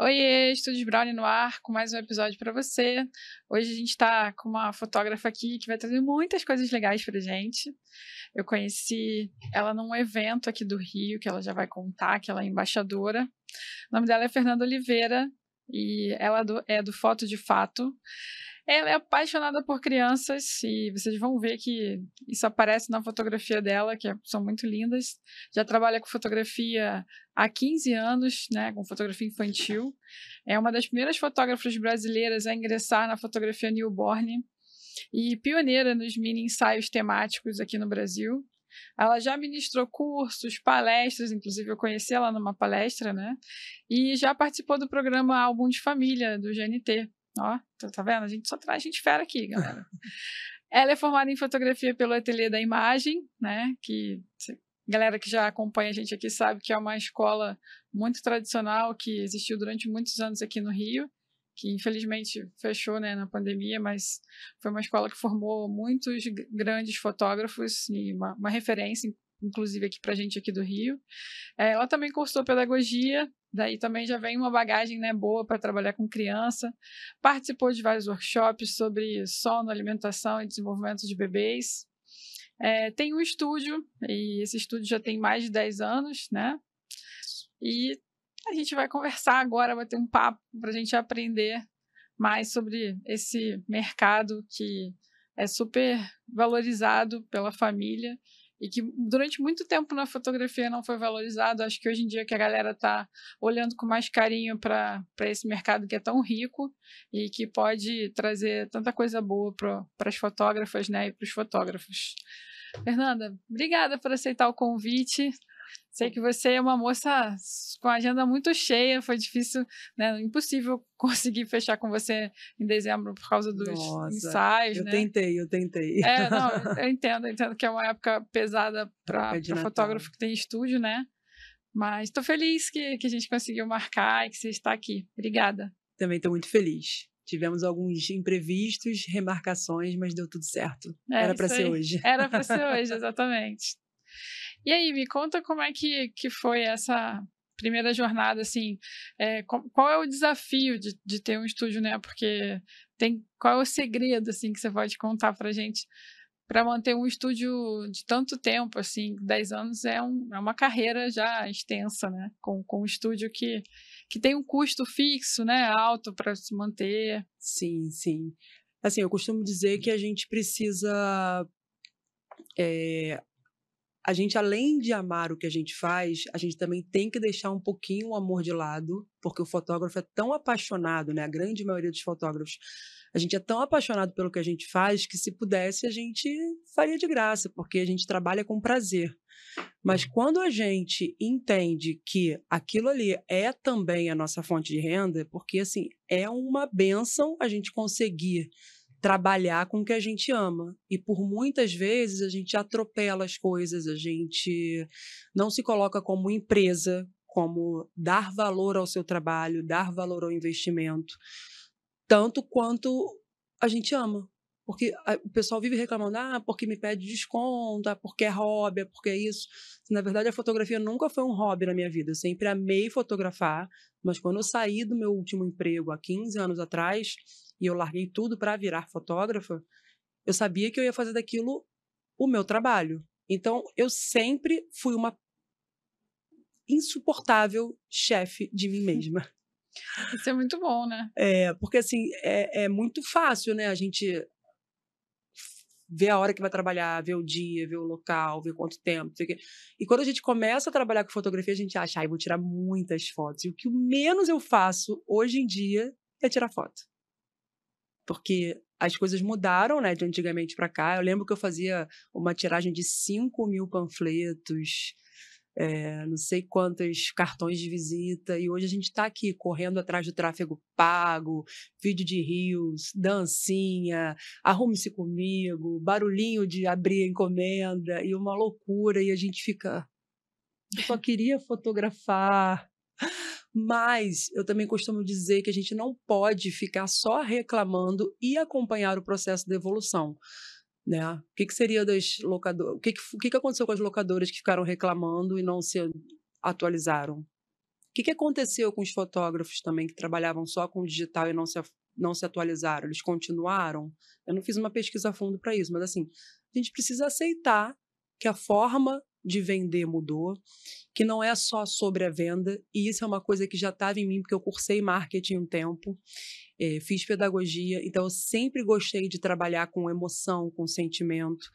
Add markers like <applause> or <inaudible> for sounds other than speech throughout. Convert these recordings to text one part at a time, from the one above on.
Oiê, Estúdios Brownie no ar, com mais um episódio para você. Hoje a gente está com uma fotógrafa aqui que vai trazer muitas coisas legais para gente. Eu conheci ela num evento aqui do Rio, que ela já vai contar, que ela é embaixadora. O nome dela é Fernanda Oliveira e ela é do Foto de Fato. Ela é apaixonada por crianças e vocês vão ver que isso aparece na fotografia dela, que é, são muito lindas. Já trabalha com fotografia há 15 anos, né, com fotografia infantil. É uma das primeiras fotógrafas brasileiras a ingressar na fotografia newborn e pioneira nos mini ensaios temáticos aqui no Brasil. Ela já ministrou cursos, palestras, inclusive eu conheci ela numa palestra, né? E já participou do programa Álbum de Família do GNT. Ó, tá, tá vendo? A gente só traz gente fera aqui, galera. <laughs> Ela é formada em fotografia pelo Ateliê da Imagem, né? Que galera que já acompanha a gente aqui sabe que é uma escola muito tradicional que existiu durante muitos anos aqui no Rio, que infelizmente fechou né, na pandemia, mas foi uma escola que formou muitos grandes fotógrafos e uma, uma referência, inclusive aqui para a gente aqui do Rio. É, ela também cursou pedagogia, daí também já vem uma bagagem né, boa para trabalhar com criança. Participou de vários workshops sobre sono, alimentação e desenvolvimento de bebês. É, tem um estúdio, e esse estúdio já tem mais de 10 anos, né? E a gente vai conversar agora, vai ter um papo para a gente aprender mais sobre esse mercado que é super valorizado pela família e que durante muito tempo na fotografia não foi valorizado. Acho que hoje em dia que a galera está olhando com mais carinho para esse mercado que é tão rico e que pode trazer tanta coisa boa para as fotógrafas né, e para os fotógrafos. Fernanda, obrigada por aceitar o convite. Sei que você é uma moça com a agenda muito cheia, foi difícil, né? Impossível <laughs> conseguir fechar com você em dezembro por causa dos Nossa, ensaios. Eu né? tentei, eu tentei. É, não, <laughs> eu entendo, eu entendo que é uma época pesada para fotógrafo que tem estúdio, né? Mas estou feliz que, que a gente conseguiu marcar e que você está aqui. Obrigada. Também estou muito feliz. Tivemos alguns imprevistos, remarcações, mas deu tudo certo. É, Era para ser hoje. Era para ser <laughs> hoje, exatamente. E aí, me conta como é que, que foi essa primeira jornada, assim, é, qual é o desafio de, de ter um estúdio, né? Porque tem, qual é o segredo, assim, que você pode contar pra gente para manter um estúdio de tanto tempo, assim, 10 anos é, um, é uma carreira já extensa, né? Com, com um estúdio que, que tem um custo fixo, né? Alto para se manter. Sim, sim. Assim, eu costumo dizer que a gente precisa é, a gente, além de amar o que a gente faz, a gente também tem que deixar um pouquinho o amor de lado, porque o fotógrafo é tão apaixonado, né? A grande maioria dos fotógrafos, a gente é tão apaixonado pelo que a gente faz que se pudesse a gente faria de graça, porque a gente trabalha com prazer. Mas quando a gente entende que aquilo ali é também a nossa fonte de renda, porque assim, é uma benção a gente conseguir trabalhar com o que a gente ama. E por muitas vezes a gente atropela as coisas, a gente não se coloca como empresa, como dar valor ao seu trabalho, dar valor ao investimento, tanto quanto a gente ama. Porque o pessoal vive reclamando, ah, porque me pede desconto, ah, porque é hobby, é porque é isso. Na verdade, a fotografia nunca foi um hobby na minha vida. Eu sempre amei fotografar, mas quando eu saí do meu último emprego há 15 anos atrás, e eu larguei tudo para virar fotógrafa, eu sabia que eu ia fazer daquilo o meu trabalho. Então, eu sempre fui uma insuportável chefe de mim <laughs> mesma. Isso é muito bom, né? É, porque assim, é, é muito fácil, né? A gente ver a hora que vai trabalhar, ver o dia, ver o local, ver quanto tempo, sei. E quando a gente começa a trabalhar com fotografia, a gente acha, ai, ah, vou tirar muitas fotos. E o que menos eu faço hoje em dia é tirar foto porque as coisas mudaram, né, de antigamente para cá. Eu lembro que eu fazia uma tiragem de 5 mil panfletos, é, não sei quantos cartões de visita, e hoje a gente está aqui correndo atrás do tráfego pago, vídeo de rios, dancinha, arrume-se comigo, barulhinho de abrir encomenda, e uma loucura, e a gente fica. Eu só queria fotografar. Mas eu também costumo dizer que a gente não pode ficar só reclamando e acompanhar o processo de evolução. Né? O que, que seria das locadoras? O, que, que, o que, que aconteceu com as locadoras que ficaram reclamando e não se atualizaram? que, que aconteceu com os fotógrafos também que trabalhavam só com digital e não se, não se atualizaram? Eles continuaram? Eu não fiz uma pesquisa a fundo para isso, mas assim, a gente precisa aceitar que a forma de vender mudou, que não é só sobre a venda, e isso é uma coisa que já estava em mim, porque eu cursei marketing um tempo, é, fiz pedagogia, então eu sempre gostei de trabalhar com emoção, com sentimento.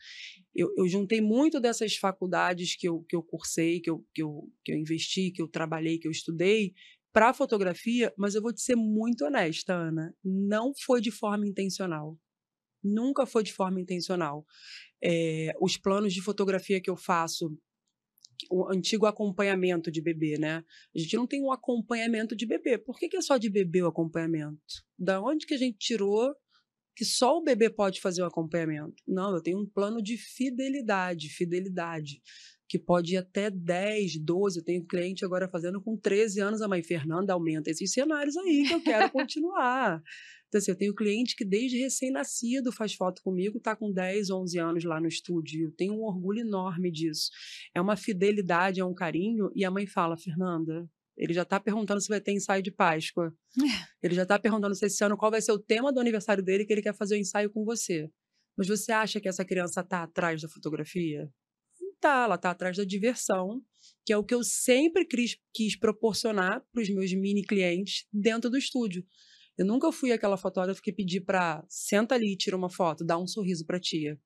Eu, eu, juntei muito dessas faculdades que eu, que eu cursei, que eu, que, eu, que eu investi, que eu trabalhei, que eu estudei, para a fotografia, mas eu vou te ser muito honesta, Ana, não foi de forma intencional. Nunca foi de forma intencional é, os planos de fotografia que eu faço, o antigo acompanhamento de bebê, né? A gente não tem um acompanhamento de bebê. Por que, que é só de bebê o acompanhamento? Da onde que a gente tirou que só o bebê pode fazer o acompanhamento? Não, eu tenho um plano de fidelidade, fidelidade que pode ir até 10, 12. Eu tenho cliente agora fazendo com 13 anos. A mãe Fernanda aumenta esses cenários aí que eu quero <laughs> continuar. Então, assim, eu tenho cliente que desde recém-nascido faz foto comigo, está com 10, 11 anos lá no estúdio. Eu tenho um orgulho enorme disso. É uma fidelidade, é um carinho. E a mãe fala, Fernanda, ele já está perguntando se vai ter ensaio de Páscoa. Ele já está perguntando se esse ano qual vai ser o tema do aniversário dele que ele quer fazer o ensaio com você. Mas você acha que essa criança está atrás da fotografia? Não está, ela está atrás da diversão, que é o que eu sempre quis, quis proporcionar para os meus mini clientes dentro do estúdio. Eu nunca fui aquela fotógrafa que pedi para senta ali, tira uma foto, dá um sorriso para tia.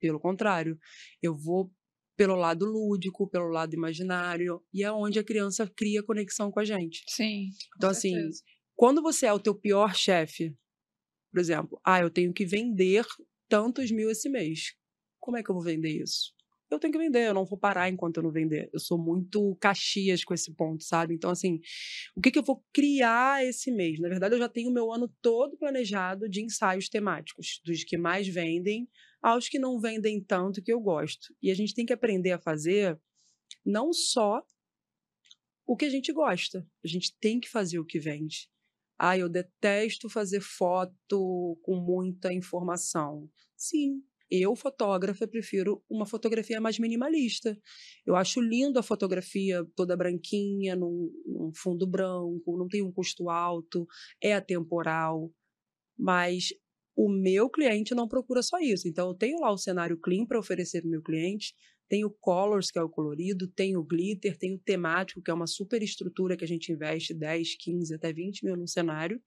Pelo contrário, eu vou pelo lado lúdico, pelo lado imaginário, e é onde a criança cria conexão com a gente. Sim. Então, assim, quando você é o teu pior chefe, por exemplo, ah, eu tenho que vender tantos mil esse mês. Como é que eu vou vender isso? Eu tenho que vender, eu não vou parar enquanto eu não vender. Eu sou muito caxias com esse ponto, sabe? Então, assim, o que, que eu vou criar esse mês? Na verdade, eu já tenho o meu ano todo planejado de ensaios temáticos, dos que mais vendem aos que não vendem tanto que eu gosto. E a gente tem que aprender a fazer não só o que a gente gosta, a gente tem que fazer o que vende. Ah, eu detesto fazer foto com muita informação. Sim, eu, fotógrafa, prefiro uma fotografia mais minimalista. Eu acho lindo a fotografia toda branquinha, num, num fundo branco, não tem um custo alto, é atemporal. Mas o meu cliente não procura só isso. Então, eu tenho lá o cenário clean para oferecer para o meu cliente, tenho o colors, que é o colorido, tenho o glitter, tenho o temático, que é uma super estrutura que a gente investe 10, 15, até 20 mil no cenário.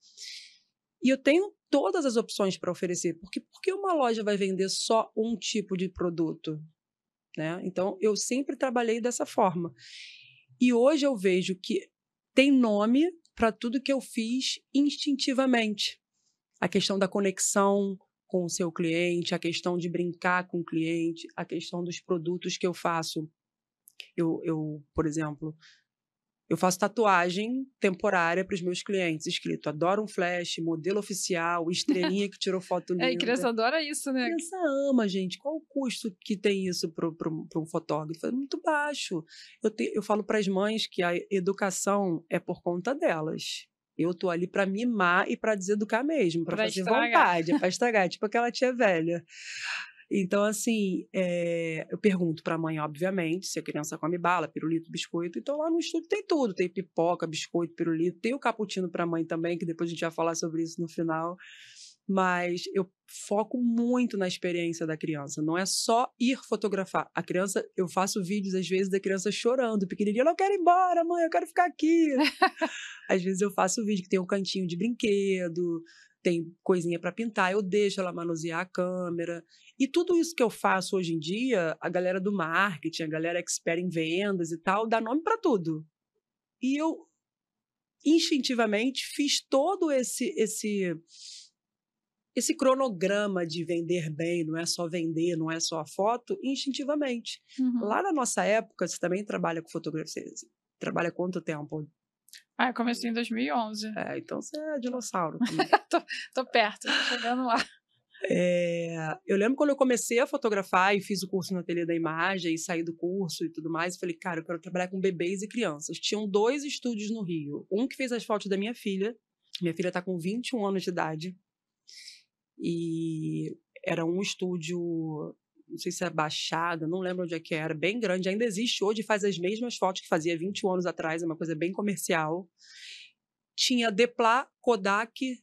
E eu tenho todas as opções para oferecer. Porque por que uma loja vai vender só um tipo de produto? Né? Então, eu sempre trabalhei dessa forma. E hoje eu vejo que tem nome para tudo que eu fiz instintivamente. A questão da conexão com o seu cliente, a questão de brincar com o cliente, a questão dos produtos que eu faço. Eu, eu por exemplo, eu faço tatuagem temporária para os meus clientes, escrito adoro um flash, modelo oficial, estrelinha que tirou foto <laughs> linda. É, e criança adora isso, né? A criança ama, gente. Qual o custo que tem isso para um fotógrafo? É muito baixo. Eu, te, eu falo para as mães que a educação é por conta delas. Eu tô ali para mimar e para deseducar mesmo, para fazer estragar. vontade, para estragar, tipo aquela tia velha. Então, assim, é, eu pergunto para a mãe, obviamente, se a criança come bala, pirulito, biscoito. Então, lá no estúdio tem tudo: tem pipoca, biscoito, pirulito, tem o cappuccino para a mãe também, que depois a gente vai falar sobre isso no final. Mas eu foco muito na experiência da criança. Não é só ir fotografar. A criança, eu faço vídeos às vezes da criança chorando, pequenininha, eu não quero ir embora, mãe, eu quero ficar aqui. <laughs> às vezes eu faço vídeo que tem um cantinho de brinquedo, tem coisinha para pintar, eu deixo ela manusear a câmera. E tudo isso que eu faço hoje em dia, a galera do marketing, a galera expert em vendas e tal, dá nome para tudo. E eu instintivamente fiz todo esse esse esse cronograma de vender bem, não é só vender, não é só a foto, instintivamente. Uhum. Lá na nossa época, você também trabalha com fotografia, você trabalha quanto tempo? Ah, eu comecei em 2011. É, então você é dinossauro. <laughs> tô, tô, perto, tô chegando lá. É, eu lembro quando eu comecei a fotografar e fiz o curso na Ateliê da Imagem e saí do curso e tudo mais, falei, cara, eu quero trabalhar com bebês e crianças. Tinham dois estúdios no Rio. Um que fez as fotos da minha filha. Minha filha está com 21 anos de idade. E era um estúdio não sei se é Baixada, não lembro onde é que era, bem grande, ainda existe hoje, faz as mesmas fotos que fazia 20 anos atrás, é uma coisa bem comercial. Tinha Depla, Kodak,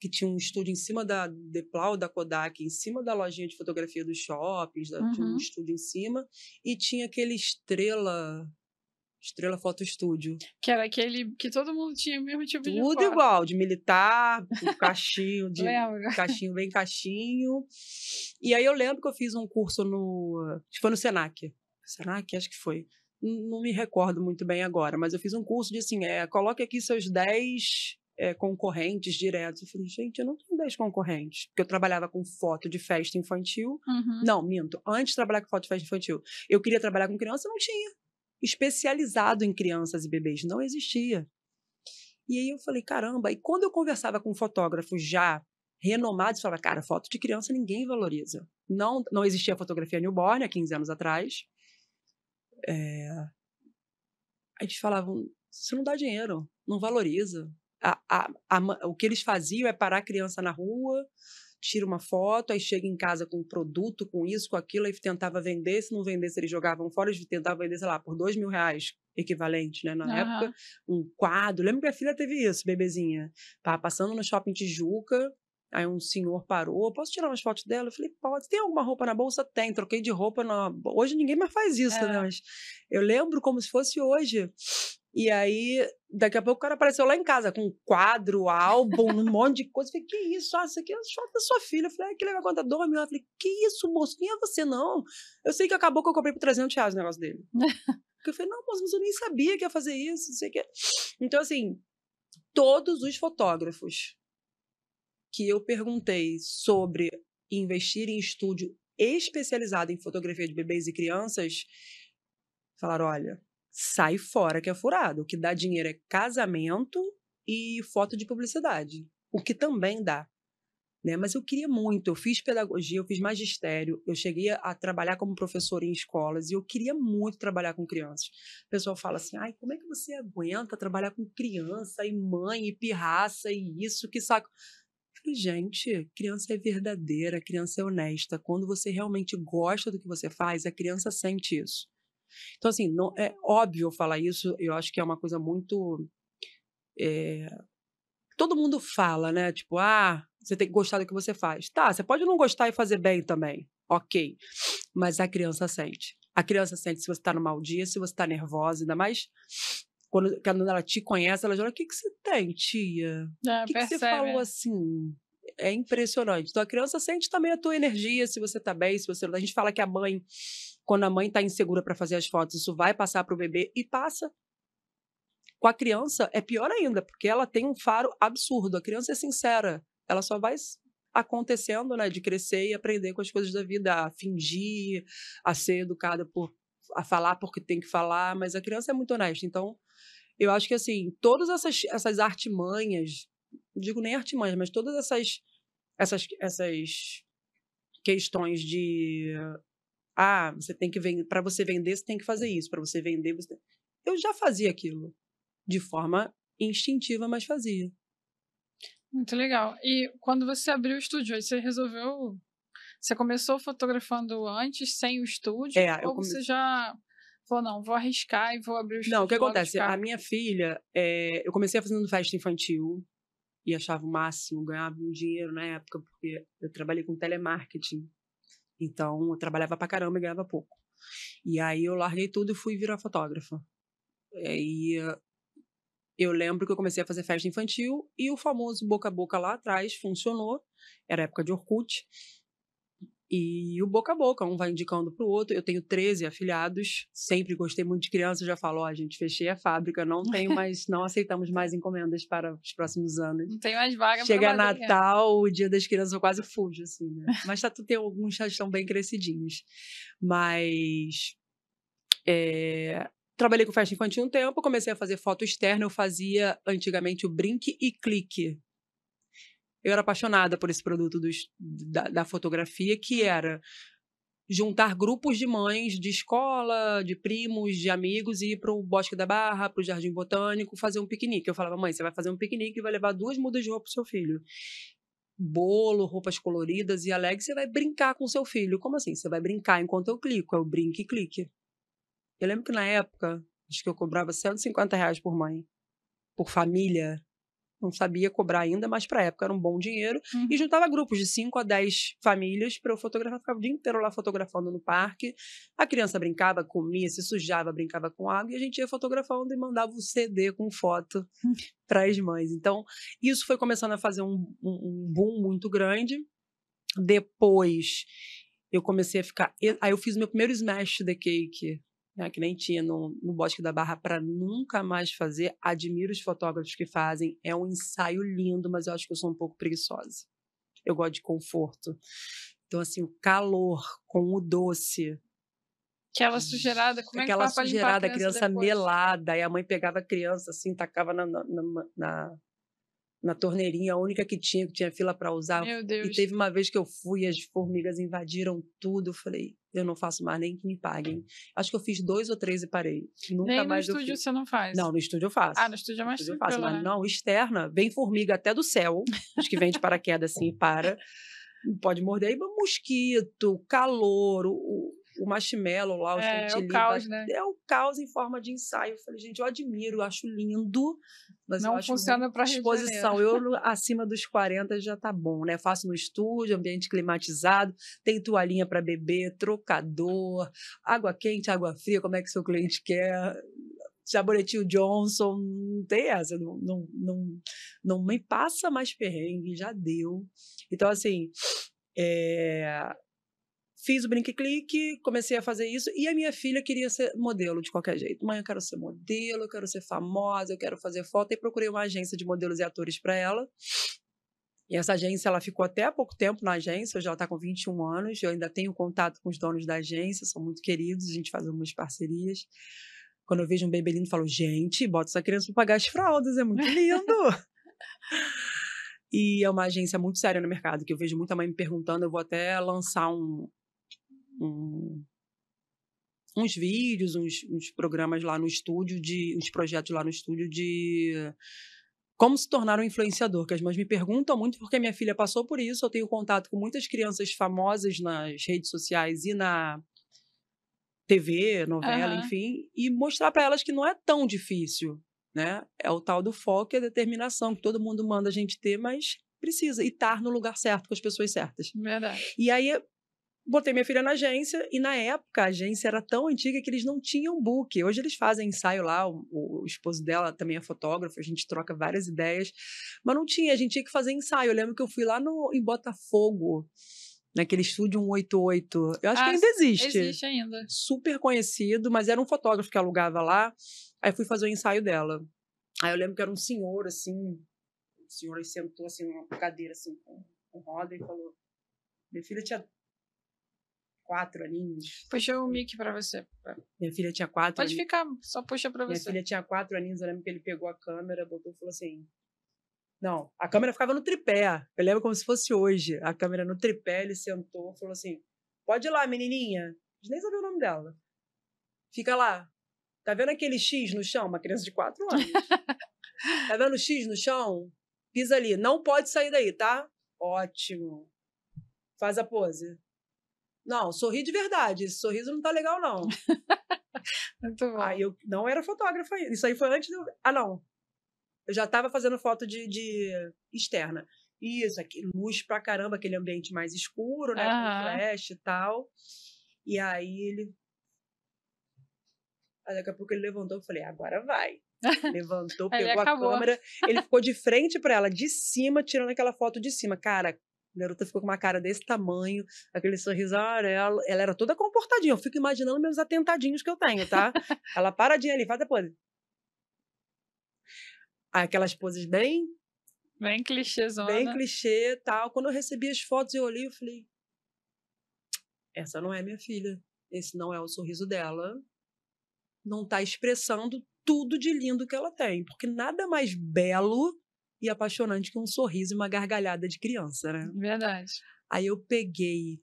que tinha um estúdio em cima da Depla ou da Kodak, em cima da lojinha de fotografia dos shoppings, uhum. tinha um uhum. estúdio em cima, e tinha aquele Estrela, Estrela Foto Estúdio. Que era aquele que todo mundo tinha o mesmo tipo Tudo de Tudo igual, de militar, <laughs> cachinho, de cachinho bem cachinho. E aí eu lembro que eu fiz um curso no. Foi no Senac. Senac, acho que foi. Não me recordo muito bem agora, mas eu fiz um curso de assim: é, coloque aqui seus 10 é, concorrentes diretos. Eu falei, gente, eu não tenho 10 concorrentes. Porque eu trabalhava com foto de festa infantil. Uhum. Não, minto. Antes de trabalhar com foto de festa infantil, eu queria trabalhar com criança, não tinha especializado em crianças e bebês. Não existia. E aí eu falei, caramba. E quando eu conversava com fotógrafos já renomados, falava, cara, foto de criança ninguém valoriza. Não, não existia fotografia newborn há 15 anos atrás. É... A gente falava, isso não dá dinheiro, não valoriza. A, a, a, o que eles faziam é parar a criança na rua, tira uma foto, aí chega em casa com um produto, com isso, com aquilo, aí tentava vender, se não vendesse eles jogavam fora, eles tentavam vender, sei lá, por dois mil reais, equivalente, né, na uhum. época, um quadro, lembro que a filha teve isso, bebezinha, tava passando no shopping Tijuca, Aí um senhor parou, posso tirar umas fotos dela? Eu falei, pode. Tem alguma roupa na bolsa? Tem. Troquei de roupa. Na... Hoje ninguém mais faz isso, né, é. né? Mas eu lembro como se fosse hoje. E aí, daqui a pouco o cara apareceu lá em casa com um quadro, álbum, um monte de coisa. Eu falei, que isso? Ah, isso aqui é foto da sua filha. Eu falei, ah, que legal, quando dorme. Eu falei, que isso, moço? Quem é você, não? Eu sei que acabou que eu comprei por 300 reais o negócio dele. <laughs> Porque eu falei, não, moço, mas eu nem sabia que ia fazer isso, não sei o que. Então, assim, todos os fotógrafos que eu perguntei sobre investir em estúdio especializado em fotografia de bebês e crianças, falaram, olha, sai fora que é furado. O que dá dinheiro é casamento e foto de publicidade, o que também dá. Né? Mas eu queria muito, eu fiz pedagogia, eu fiz magistério, eu cheguei a trabalhar como professora em escolas e eu queria muito trabalhar com crianças. O pessoal fala assim, ai, como é que você aguenta trabalhar com criança e mãe e pirraça e isso, que saco. Eu falei, gente, criança é verdadeira, criança é honesta. Quando você realmente gosta do que você faz, a criança sente isso. Então, assim, não, é óbvio falar isso, eu acho que é uma coisa muito. É, todo mundo fala, né? Tipo, ah, você tem que gostar do que você faz. Tá, você pode não gostar e fazer bem também. Ok. Mas a criança sente. A criança sente se você está no mau dia, se você está nervosa, ainda mais quando, quando ela te conhece, ela fala: O que, que você tem, tia? É, o que, que você falou assim? É impressionante. Então a criança sente também a tua energia, se você tá bem, se você não. A gente fala que a mãe quando a mãe está insegura para fazer as fotos, isso vai passar para o bebê e passa. Com a criança é pior ainda, porque ela tem um faro absurdo. A criança é sincera, ela só vai acontecendo, né, de crescer e aprender com as coisas da vida, a fingir, a ser educada por a falar porque tem que falar, mas a criança é muito honesta. Então, eu acho que assim, todas essas essas artimanhas, digo nem artimanhas, mas todas essas essas essas questões de ah, você tem que vender, para você vender, você tem que fazer isso, para você vender, você tem... Eu já fazia aquilo de forma instintiva, mas fazia. Muito legal. E quando você abriu o estúdio, você resolveu você começou fotografando antes, sem o estúdio? É, ou você já falou, não, vou arriscar e vou abrir o estúdio? Não, o que acontece? A minha filha, é, eu comecei fazendo festa infantil e achava o máximo, ganhava um dinheiro na época, porque eu trabalhei com telemarketing. Então, eu trabalhava pra caramba e ganhava pouco. E aí eu larguei tudo e fui virar fotógrafa. E aí eu lembro que eu comecei a fazer festa infantil e o famoso boca a boca lá atrás funcionou. Era época de Orkut. E o boca a boca, um vai indicando para o outro. Eu tenho 13 afiliados, sempre gostei muito de criança, já falou, a gente fechei a fábrica, não <laughs> tenho mais, não aceitamos mais encomendas para os próximos anos. Não tem mais vaga Chega Natal, o dia das crianças eu quase fujo, assim, né? Mas tá, tem alguns já estão bem crescidinhos. Mas é, trabalhei com festa infantil um tempo, comecei a fazer foto externa, eu fazia antigamente o brinque e clique eu era apaixonada por esse produto dos, da, da fotografia, que era juntar grupos de mães de escola, de primos, de amigos e ir para o Bosque da Barra, para o Jardim Botânico, fazer um piquenique. Eu falava, mãe, você vai fazer um piquenique e vai levar duas mudas de roupa para seu filho. bolo, roupas coloridas e alegre, você vai brincar com seu filho. Como assim? Você vai brincar enquanto eu clico, é o brinque e clique. Eu lembro que na época, acho que eu cobrava 150 reais por mãe, por família, não sabia cobrar ainda, mas para a época era um bom dinheiro. Uhum. E juntava grupos de 5 a 10 famílias para eu fotografar. Ficava o dia inteiro lá fotografando no parque. A criança brincava, comia, se sujava, brincava com água. E a gente ia fotografando e mandava o um CD com foto para as mães. Então, isso foi começando a fazer um, um, um boom muito grande. Depois, eu comecei a ficar. Aí eu fiz meu primeiro Smash the Cake né, que nem tinha no, no Bosque da Barra, para nunca mais fazer. Admiro os fotógrafos que fazem. É um ensaio lindo, mas eu acho que eu sou um pouco preguiçosa. Eu gosto de conforto. Então, assim, o calor com o doce. Aquela sujeirada, como Aquela é que Aquela sujeirada, a criança, criança melada, e a mãe pegava a criança assim, tacava na, na, na, na torneirinha, a única que tinha, que tinha fila para usar. Meu Deus. E teve uma vez que eu fui, as formigas invadiram tudo. Eu falei, eu não faço mais nem que me paguem. Acho que eu fiz dois ou três e parei. Nunca nem mais no estúdio você não faz? Não, no estúdio eu faço. Ah, no estúdio é mais estúdio eu faço, mas né? não, externa, vem formiga até do céu, acho que vem de paraquedas assim e para. Pode morder aí, mosquito, calor, o, o marshmallow lá, o é, é o caos, né? É o caos em forma de ensaio. Eu falei, gente, eu admiro, eu acho lindo, mas não funciona para exposição. Eu acima dos 40 já tá bom, né? Faço no estúdio, ambiente climatizado, tem toalhinha para beber, trocador, água quente, água fria, como é que seu cliente quer. Jaboretinho Johnson, não tem essa, não, não, não, não me passa mais perrengue, já deu. Então, assim, é, Fiz o brinque clique, comecei a fazer isso e a minha filha queria ser modelo de qualquer jeito. Mãe, eu quero ser modelo, eu quero ser famosa, eu quero fazer foto. E procurei uma agência de modelos e atores para ela. E essa agência, ela ficou até há pouco tempo na agência, hoje ela está com 21 anos. Eu ainda tenho contato com os donos da agência, são muito queridos, a gente faz algumas parcerias. Quando eu vejo um bebê lindo, eu falo, gente, bota essa criança para pagar as fraldas, é muito lindo. <laughs> e é uma agência muito séria no mercado, que eu vejo muita mãe me perguntando, eu vou até lançar um, um, uns vídeos, uns, uns, programas lá no estúdio, de uns projetos lá no estúdio de como se tornar um influenciador, que as mães me perguntam muito porque minha filha passou por isso, eu tenho contato com muitas crianças famosas nas redes sociais e na TV, novela, uhum. enfim, e mostrar para elas que não é tão difícil, né? É o tal do foco e a determinação que todo mundo manda a gente ter, mas precisa e estar no lugar certo com as pessoas certas. Verdade. E aí botei minha filha na agência e na época a agência era tão antiga que eles não tinham book. Hoje eles fazem ensaio lá, o, o, esposo dela também é fotógrafo, a gente troca várias ideias, mas não tinha, a gente tinha que fazer ensaio. Eu lembro que eu fui lá no, em Botafogo, naquele estúdio 188. Eu acho ah, que ainda existe. Existe ainda. Super conhecido, mas era um fotógrafo que alugava lá. Aí fui fazer o ensaio dela. Aí eu lembro que era um senhor, assim, o senhor sentou assim numa cadeira assim com, com roda e falou: Minha filha tinha quatro aninhos. Puxa o mic para você. Minha filha tinha quatro Pode aninhos. ficar, só puxa para você. Minha filha tinha quatro aninhos, eu lembro que ele pegou a câmera, botou e falou assim. Não, a câmera ficava no tripé. Eu lembro como se fosse hoje. A câmera no tripé, ele sentou falou assim: Pode ir lá, menininha. A gente nem sabia o nome dela. Fica lá. Tá vendo aquele X no chão? Uma criança de quatro anos. <laughs> tá vendo o X no chão? Pisa ali. Não pode sair daí, tá? Ótimo. Faz a pose. Não, sorri de verdade. Esse sorriso não tá legal, não. <laughs> Muito bom. Aí eu não era fotógrafa ainda. Isso aí foi antes de eu. Ah, não. Eu já estava fazendo foto de, de, externa. Isso, aqui, luz pra caramba, aquele ambiente mais escuro, né? Com flash e tal. E aí ele. Aí daqui a pouco ele levantou e falei, agora vai. <laughs> Levantou, pegou a câmera. Ele ficou de frente para ela, de cima, tirando aquela foto de cima. Cara, a garota ficou com uma cara desse tamanho, aquele sorriso amarelo. Ela era toda comportadinha. Eu fico imaginando meus atentadinhos que eu tenho, tá? <laughs> ela paradinha ali, faz depois. Aquelas poses bem. Bem clichêzona. Bem clichê tal. Quando eu recebi as fotos, eu olhei e falei: essa não é minha filha. Esse não é o sorriso dela. Não está expressando tudo de lindo que ela tem. Porque nada mais belo e apaixonante que um sorriso e uma gargalhada de criança, né? Verdade. Aí eu peguei,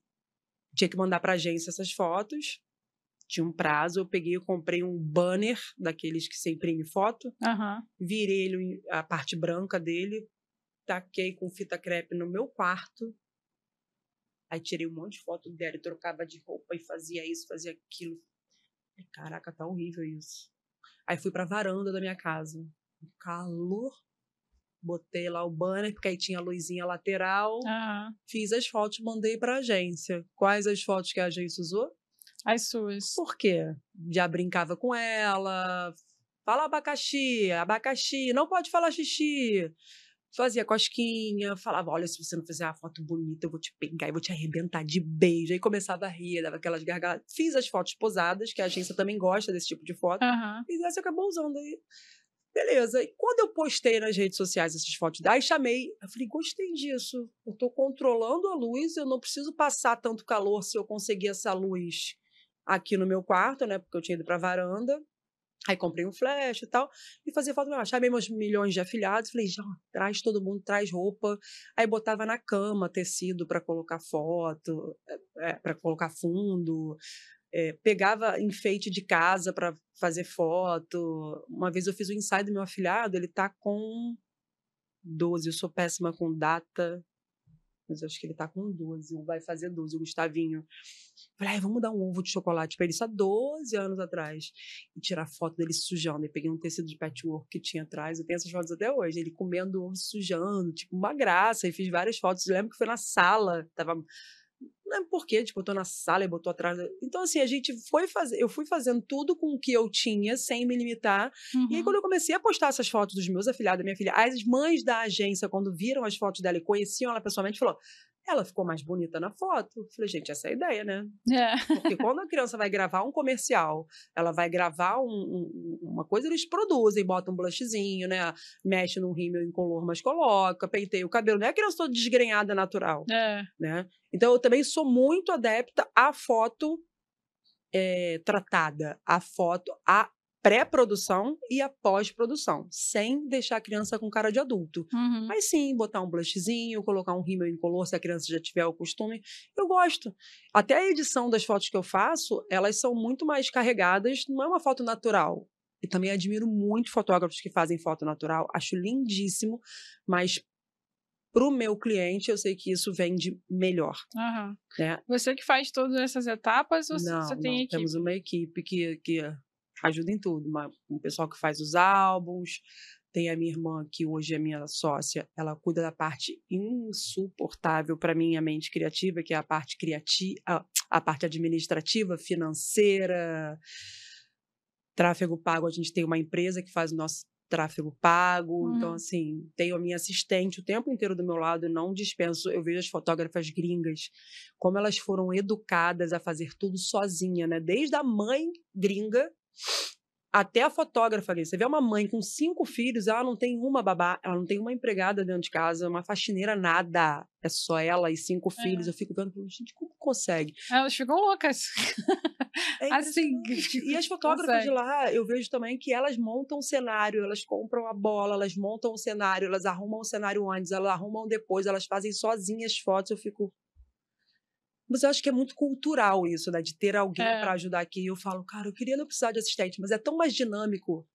tinha que mandar para agência essas fotos, tinha um prazo, eu peguei, eu comprei um banner daqueles que você imprime foto, uhum. virei ele, a parte branca dele, taquei com fita crepe no meu quarto. Aí tirei um monte de foto dela e trocava de roupa e fazia isso, fazia aquilo. Caraca, tá horrível isso. Aí fui pra varanda da minha casa. Calor. Botei lá o banner, porque aí tinha a luzinha lateral. Aham. Fiz as fotos, mandei pra agência. Quais as fotos que a agência usou? As suas. Por quê? Já brincava com ela. Fala abacaxi, abacaxi, não pode falar xixi. Fazia cosquinha, falava: olha, se você não fizer uma foto bonita, eu vou te pegar e vou te arrebentar de beijo. Aí começava a rir, dava aquelas gargalhadas. Fiz as fotos posadas, que a agência também gosta desse tipo de foto. Aham. E essa acabou usando aí. Beleza. E quando eu postei nas redes sociais essas fotos, aí chamei, eu falei, gostei disso. Eu tô controlando a luz, eu não preciso passar tanto calor se eu conseguir essa luz aqui no meu quarto, né? Porque eu tinha ido pra varanda. Aí comprei um flash e tal, e fazia foto mesmo. Chamei meus milhões de afiliados, falei, já, traz todo mundo, traz roupa. Aí botava na cama tecido para colocar foto, é, para colocar fundo. É, pegava enfeite de casa para fazer foto. Uma vez eu fiz o ensaio do meu afilhado, ele tá com 12. Eu sou péssima com data, mas acho que ele tá com 12, ou vai fazer 12, o Gustavinho. Falei, vamos dar um ovo de chocolate pra ele, isso há 12 anos atrás. E tirar foto dele sujando. Eu peguei um tecido de patchwork que tinha atrás, eu tenho essas fotos até hoje. Ele comendo ovo sujando, tipo, uma graça. E fiz várias fotos. Eu lembro que foi na sala, tava lembro por quê, tipo, botou na sala e botou atrás. Então, assim, a gente foi fazer, eu fui fazendo tudo com o que eu tinha, sem me limitar. Uhum. E aí, quando eu comecei a postar essas fotos dos meus afilhados, da minha filha, as mães da agência, quando viram as fotos dela e conheciam ela pessoalmente, falou: ela ficou mais bonita na foto. Falei, gente, essa é a ideia, né? É. Porque quando a criança vai gravar um comercial, ela vai gravar um- um- uma coisa, eles produzem, botam um blushzinho, né? Mexe num rímel incolor, mas coloca, penteia o cabelo. Não é a criança toda desgrenhada natural É. né? Então eu também sou muito adepta à foto eh, tratada, à foto, à pré-produção e à pós-produção, sem deixar a criança com cara de adulto. Uhum. Mas sim, botar um blushzinho, colocar um rímel incolor, se a criança já tiver o costume, eu gosto. Até a edição das fotos que eu faço, elas são muito mais carregadas, não é uma foto natural. E também admiro muito fotógrafos que fazem foto natural, acho lindíssimo, mas para o meu cliente eu sei que isso vende melhor, Aham. né? Você que faz todas essas etapas ou não, você tem não, equipe? temos uma equipe que, que ajuda em tudo, uma, um pessoal que faz os álbuns, tem a minha irmã que hoje é minha sócia, ela cuida da parte insuportável para mim a mente criativa, que é a parte criativa, a, parte administrativa, financeira, tráfego pago, a gente tem uma empresa que faz o nosso tráfego pago, então Uhum. assim, tenho a minha assistente o tempo inteiro do meu lado, não dispenso, eu vejo as fotógrafas gringas, como elas foram educadas a fazer tudo sozinha, né? Desde a mãe gringa até a fotógrafa ali. Você vê uma mãe com cinco filhos, ela não tem uma babá, ela não tem uma empregada dentro de casa, uma faxineira, nada. É só ela e cinco filhos. Eu fico vendo, gente, como consegue? Elas ficam loucas. É <laughs> Assim, impressionante. <laughs> E as fotógrafas de consegue. lá, eu vejo também que elas montam o cenário, elas compram a bola, elas montam o cenário, elas arrumam o cenário antes, elas arrumam depois, elas fazem sozinhas fotos. Eu fico. Mas eu acho que é muito cultural isso, né? De ter alguém É. para ajudar aqui. Eu falo, cara, eu queria não precisar de assistente, mas é tão mais dinâmico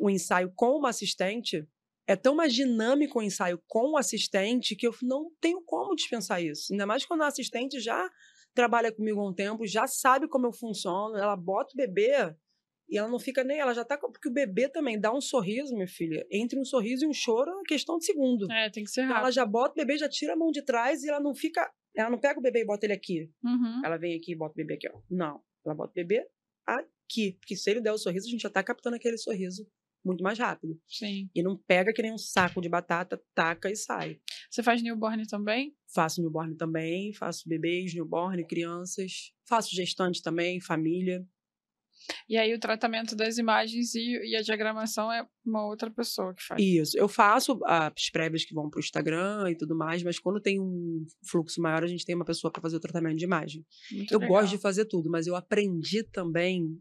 o ensaio com uma assistente. É tão mais dinâmico o ensaio com o assistente que eu não tenho como dispensar isso. Ainda mais quando a assistente já trabalha comigo há um tempo, já sabe como eu funciono, ela bota o bebê e ela não fica nem. Ela já tá. Porque o bebê também dá um sorriso, minha filha. Entre um sorriso e um choro é questão de segundo. É, tem que ser Então ela rápido. já bota o bebê, já tira a mão de trás e ela não fica. Ela não pega o bebê e bota ele aqui. Uhum. Ela vem aqui e bota o bebê aqui, ó. Não. Ela bota o bebê aqui. Porque se ele der o sorriso, a gente já tá captando aquele sorriso muito mais rápido. Sim. E não pega que nem um saco de batata, taca e sai. Você faz newborn também? Faço newborn também, faço bebês, newborn, crianças. Faço gestante também, família. E aí o tratamento das imagens e, e a diagramação é uma outra pessoa que faz. Isso. Eu faço as prévias que vão pro Instagram e tudo mais, mas quando tem um fluxo maior, a gente tem uma pessoa para fazer o tratamento de imagem. Muito Eu legal. gosto de fazer tudo, mas eu aprendi também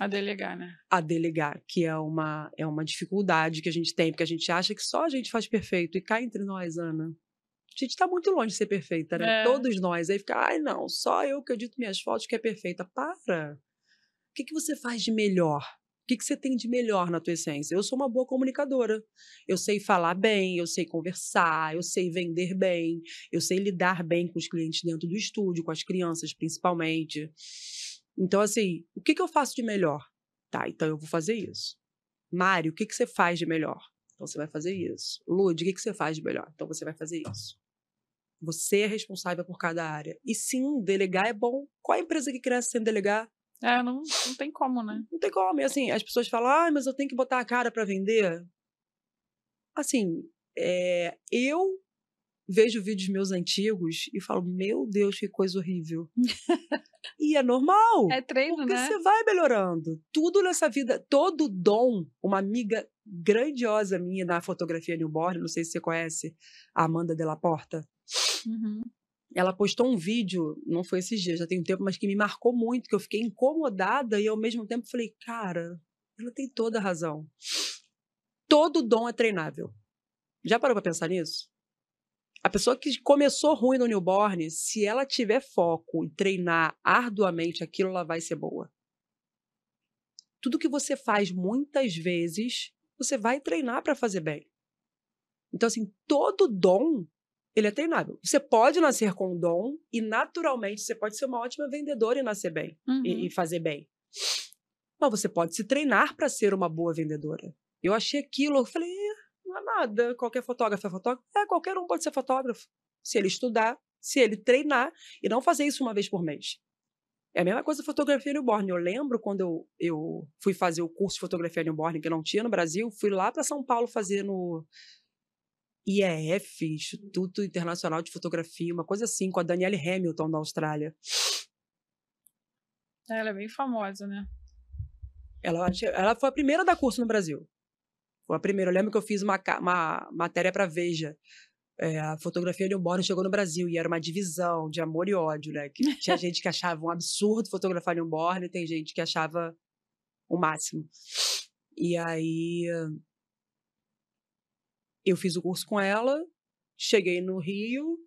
A delegar, né? a delegar, que é uma, é uma dificuldade que a gente tem, porque a gente acha que só a gente faz perfeito. E cá entre nós, Ana. A gente tá muito longe de ser perfeita, né? É. Todos nós. Aí fica, ai, não, só eu que edito minhas fotos que é perfeita. Para! O que, que você faz de melhor? O que, que você tem de melhor na tua essência? Eu sou uma boa comunicadora. Eu sei falar bem, eu sei conversar, eu sei vender bem, eu sei lidar bem com os clientes dentro do estúdio, com as crianças principalmente. Então, assim, o que, que eu faço de melhor? Tá, então eu vou fazer isso. Mário, o que, que você faz de melhor? Então você vai fazer isso. Lud, o que, que você faz de melhor? Então você vai fazer isso. Você é responsável por cada área. E sim, delegar é bom. Qual a empresa que cresce sem delegar? É, não, não tem como, né? Não tem como. E assim, as pessoas falam, ah, mas eu tenho que botar a cara para vender. Assim, é, eu vejo vídeos meus antigos e falo, meu Deus, que coisa horrível. e é normal. É treino, porque né? você vai melhorando. Tudo nessa vida, todo dom. Uma amiga grandiosa minha na fotografia newborn, não sei se você conhece, a Amanda Della Porta. Uhum. Ela postou um vídeo, não foi esses dias, já tem um tempo, mas que me marcou muito, que eu fiquei incomodada e ao mesmo tempo falei, cara, ela tem toda a razão. Todo dom é treinável. Já parou para pensar nisso? A pessoa que começou ruim no newborn, se ela tiver foco e treinar arduamente aquilo, ela vai ser boa. Tudo que você faz muitas vezes, você vai treinar para fazer bem. Então, assim, todo dom, ele é treinável. Você pode nascer com um dom e, naturalmente, você pode ser uma ótima vendedora e nascer bem Uhum. e, e fazer bem. Mas você pode se treinar para ser uma boa vendedora. Eu achei aquilo, eu falei, "Eh, não é nada. Qualquer fotógrafo é fotógrafo? É, qualquer um pode ser fotógrafo. Se ele estudar, se ele treinar e não fazer isso uma vez por mês. É a mesma coisa fotografia newborn. Eu lembro quando eu, eu fui fazer o curso de fotografia newborn, que não tinha no Brasil, fui lá para São Paulo fazer no IEF, Instituto Internacional de Fotografia, uma coisa assim, com a Danielle Hamilton da Austrália. Ela é bem famosa, né? Ela, ela foi a primeira da curso no Brasil. Foi a primeira. Eu lembro que eu fiz uma, uma matéria para Veja. É, a fotografia newborn chegou no Brasil e era uma divisão de amor e ódio, né? Que tinha <laughs> gente que achava um absurdo fotografar newborn e tem gente que achava o máximo. E aí eu fiz o curso com ela, cheguei no Rio,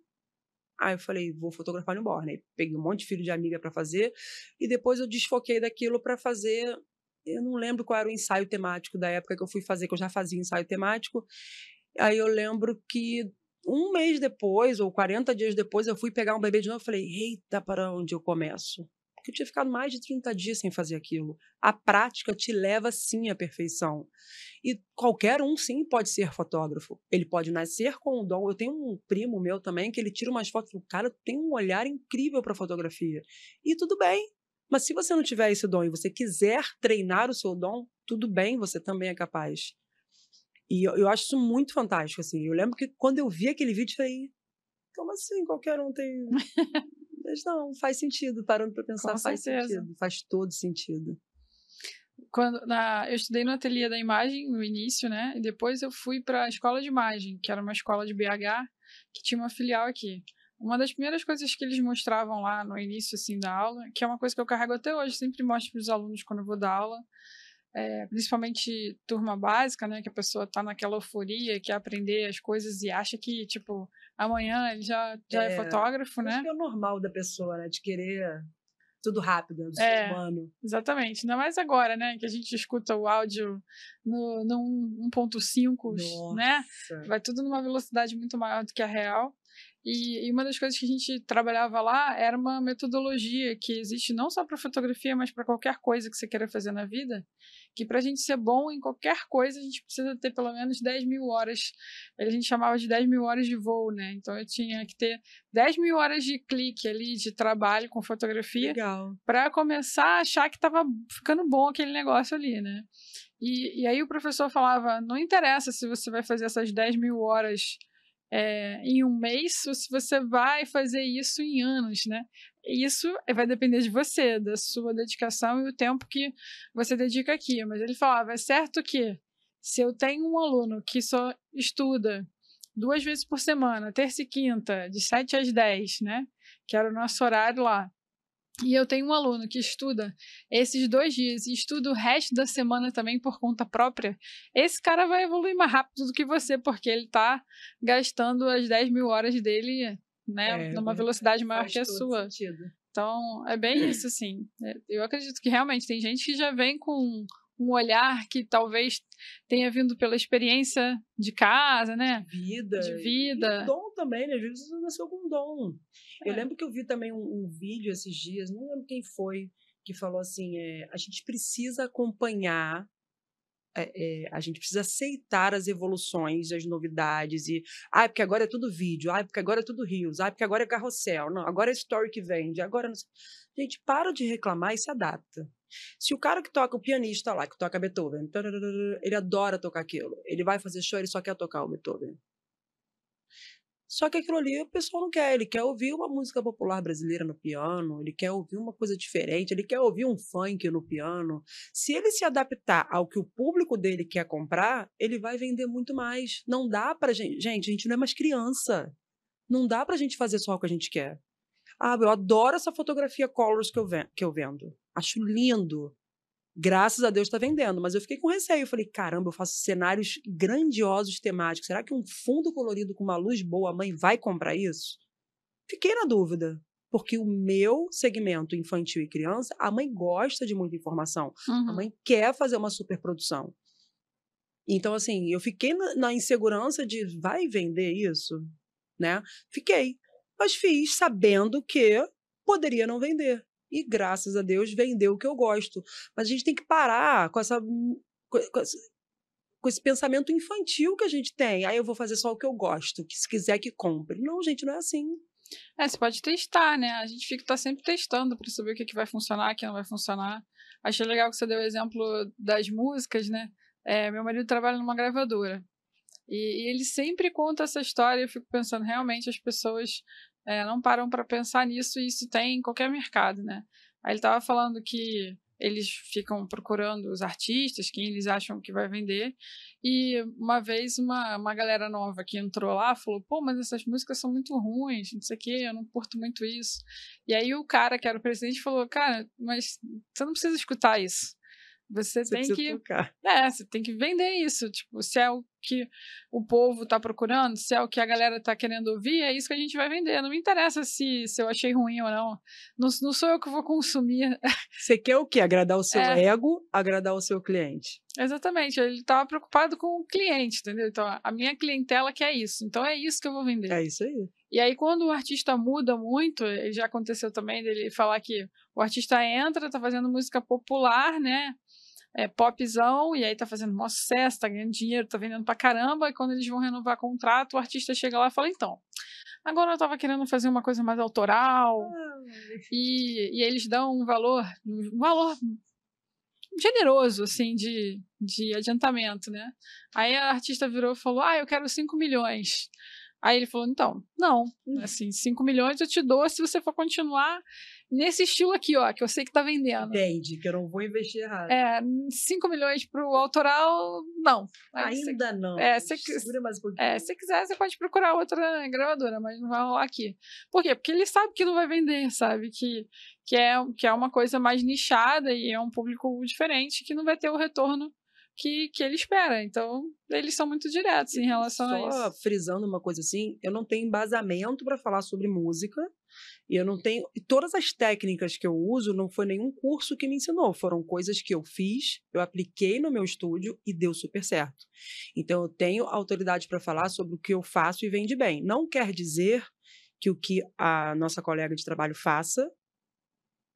aí eu falei, vou fotografar newborn. Aí peguei um monte de filho de amiga para fazer e depois eu desfoquei daquilo para fazer eu não lembro qual era o ensaio temático da época que eu fui fazer, que eu já fazia ensaio temático. Aí eu lembro que um mês depois, ou 40 dias depois, eu fui pegar um bebê de novo e falei: eita, para onde eu começo? Porque eu tinha ficado mais de 30 dias sem fazer aquilo. A prática te leva sim à perfeição. E qualquer um, sim, pode ser fotógrafo. Ele pode nascer com o dom. Eu tenho um primo meu também que ele tira umas fotos. O cara tem um olhar incrível para fotografia. E tudo bem, mas se você não tiver esse dom e você quiser treinar o seu dom, tudo bem, você também é capaz. E eu, eu acho isso muito fantástico, assim. Eu lembro que quando eu vi aquele vídeo, eu falei, como assim? Qualquer um tem... Mas não, faz sentido. Parando para pensar, Com faz certeza. sentido. Faz todo sentido. Quando, na, eu estudei no ateliê da imagem no início, né? E depois eu fui para a escola de imagem, que era uma escola de BH, que tinha uma filial aqui. Uma das primeiras coisas que eles mostravam lá no início assim da aula, que é uma coisa que eu carrego até hoje, sempre mostro para os alunos quando eu vou dar aula, é, principalmente turma básica, né, que a pessoa está naquela euforia, quer aprender as coisas e acha que tipo amanhã ele já já é, É, fotógrafo, Acho né? que é o normal da pessoa, né? De querer tudo rápido, do É. ser humano. Exatamente, ainda mais agora, né, que a gente escuta o áudio no, no 1.5, né? Vai tudo numa velocidade muito maior do que a real. E, e uma das coisas que a gente trabalhava lá era uma metodologia que existe não só para fotografia, mas para qualquer coisa que você queira fazer na vida. Que para a gente ser bom em qualquer coisa, a gente precisa ter pelo menos 10 mil horas. A gente chamava de 10 mil horas de voo, né? Então eu tinha que ter 10 mil horas de clique ali, de trabalho com fotografia para começar a achar que estava ficando bom aquele negócio ali, né? E, e aí o professor falava: não interessa se você vai fazer essas 10 mil horas é, em um mês ou se você vai fazer isso em anos, né? Isso vai depender de você, da sua dedicação e o tempo que você dedica aqui. Mas ele falava: é certo que se eu tenho um aluno que só estuda duas vezes por semana, terça e quinta, de 7 às 10, né? Que era o nosso horário lá. E eu tenho um aluno que estuda esses dois dias e estuda o resto da semana também por conta própria. Esse cara vai evoluir mais rápido do que você, porque ele está gastando as 10 mil horas dele, né, É, numa é, velocidade maior que a sua. sentido. Então, é bem isso, assim. É, Eu acredito que realmente tem gente que já vem com um olhar que talvez tenha vindo pela experiência de casa, né? Vida. De vida. E dom também, né? Às vezes você nasceu com dom. É. Eu lembro que eu vi também um, um, vídeo esses dias, não lembro quem foi, que falou assim: é, a gente precisa acompanhar é, é, a gente precisa aceitar as evoluções, as novidades e ah, porque agora é tudo vídeo, ah, porque agora é tudo rios, ah, porque agora é carrossel, não, agora é story que vende, agora não. Gente, para de reclamar e se adapta. Se o cara que toca, o pianista lá, que toca Beethoven, ele adora tocar aquilo, ele vai fazer show, ele só quer tocar o Beethoven. Só que aquilo ali o pessoal não quer. Ele quer ouvir uma música popular brasileira no piano, ele quer ouvir uma coisa diferente, ele quer ouvir um funk no piano. Se ele se adaptar ao que o público dele quer comprar, ele vai vender muito mais. Não dá pra gente. Gente, a gente não é mais criança. Não dá pra gente fazer só o que a gente quer. Ah, eu adoro essa fotografia Colors que eu, que eu vendo. Acho lindo graças a Deus está vendendo. Mas eu fiquei com receio. Eu falei, caramba, eu faço cenários grandiosos temáticos. Será que um fundo colorido com uma luz boa, a mãe vai comprar isso? Fiquei na dúvida. Porque o meu segmento infantil e criança, a mãe gosta de muita informação. Uhum. A mãe quer fazer uma superprodução. Então, assim, eu fiquei na, na insegurança de vai vender isso? Né? Fiquei. Mas fiz sabendo que poderia não vender e graças a Deus vendeu o que eu gosto. Mas a gente tem que parar com essa com, esse, com esse pensamento infantil que a gente tem. Aí eu vou fazer só o que eu gosto, que se quiser que compre. Não, gente, não é assim. É, você pode testar, né? A gente fica tá sempre testando para saber o que, que vai funcionar, o que não vai funcionar. Achei legal que você deu o exemplo das músicas, né? É, meu marido trabalha numa gravadora. E, e, ele sempre conta essa história. Eu fico pensando, realmente, as pessoas é, não param para pensar nisso e isso tem em qualquer mercado, né? Aí ele estava falando que eles ficam procurando os artistas, quem eles acham que vai vender. E uma vez uma, uma galera nova que entrou lá falou: pô, mas essas músicas são muito ruins, não sei o quê, eu não curto muito isso. E aí o cara que era o presidente falou: cara, mas você não precisa escutar isso. Você, você tem que. Tocar. É, você tem que vender isso. Tipo, se é o que o povo está procurando, se é o que a galera está querendo ouvir, é isso que a gente vai vender. Não me interessa se, se eu achei ruim ou não. não. Não sou eu que vou consumir. Você quer o quê? Agradar o seu é. ego, agradar o seu cliente. Exatamente. Ele estava preocupado com o cliente, entendeu? Então, a minha clientela quer isso. Então, é isso que eu vou vender. É isso aí. E aí, quando o artista muda muito, já aconteceu também dele falar que o artista entra, tá fazendo música popular, né? É, popzão, e aí tá fazendo maior sucesso, tá ganhando dinheiro, tá vendendo pra caramba, e quando eles vão renovar contrato, o artista chega lá e fala, então, agora eu tava querendo fazer uma coisa mais autoral, e, e eles dão um valor, um valor generoso, assim, de, de adiantamento, né? Aí a artista virou e falou, ah, eu quero 5 milhões. Aí ele falou, então, não, hum. assim, 5 milhões eu te dou se você for continuar nesse estilo aqui, ó, que eu sei que tá vendendo. Entende, que eu não vou investir errado. É, 5 milhões pro autoral, não. Ainda cê, não. É, Segura mais um pouquinho. É, se quiser, você pode procurar outra gravadora, mas não vai rolar aqui. Por quê? Porque ele sabe que não vai vender, sabe? Que, que, é, que é uma coisa mais nichada e é um público diferente que não vai ter o retorno que, que ele espera. Então, eles são muito diretos em relação Só a isso. Só frisando uma coisa assim, eu não tenho embasamento para falar sobre música. E eu não tenho. Todas as técnicas que eu uso não foi nenhum curso que me ensinou, foram coisas que eu fiz, eu apliquei no meu estúdio e deu super certo. Então eu tenho autoridade para falar sobre o que eu faço e vende bem. Não quer dizer que o que a nossa colega de trabalho faça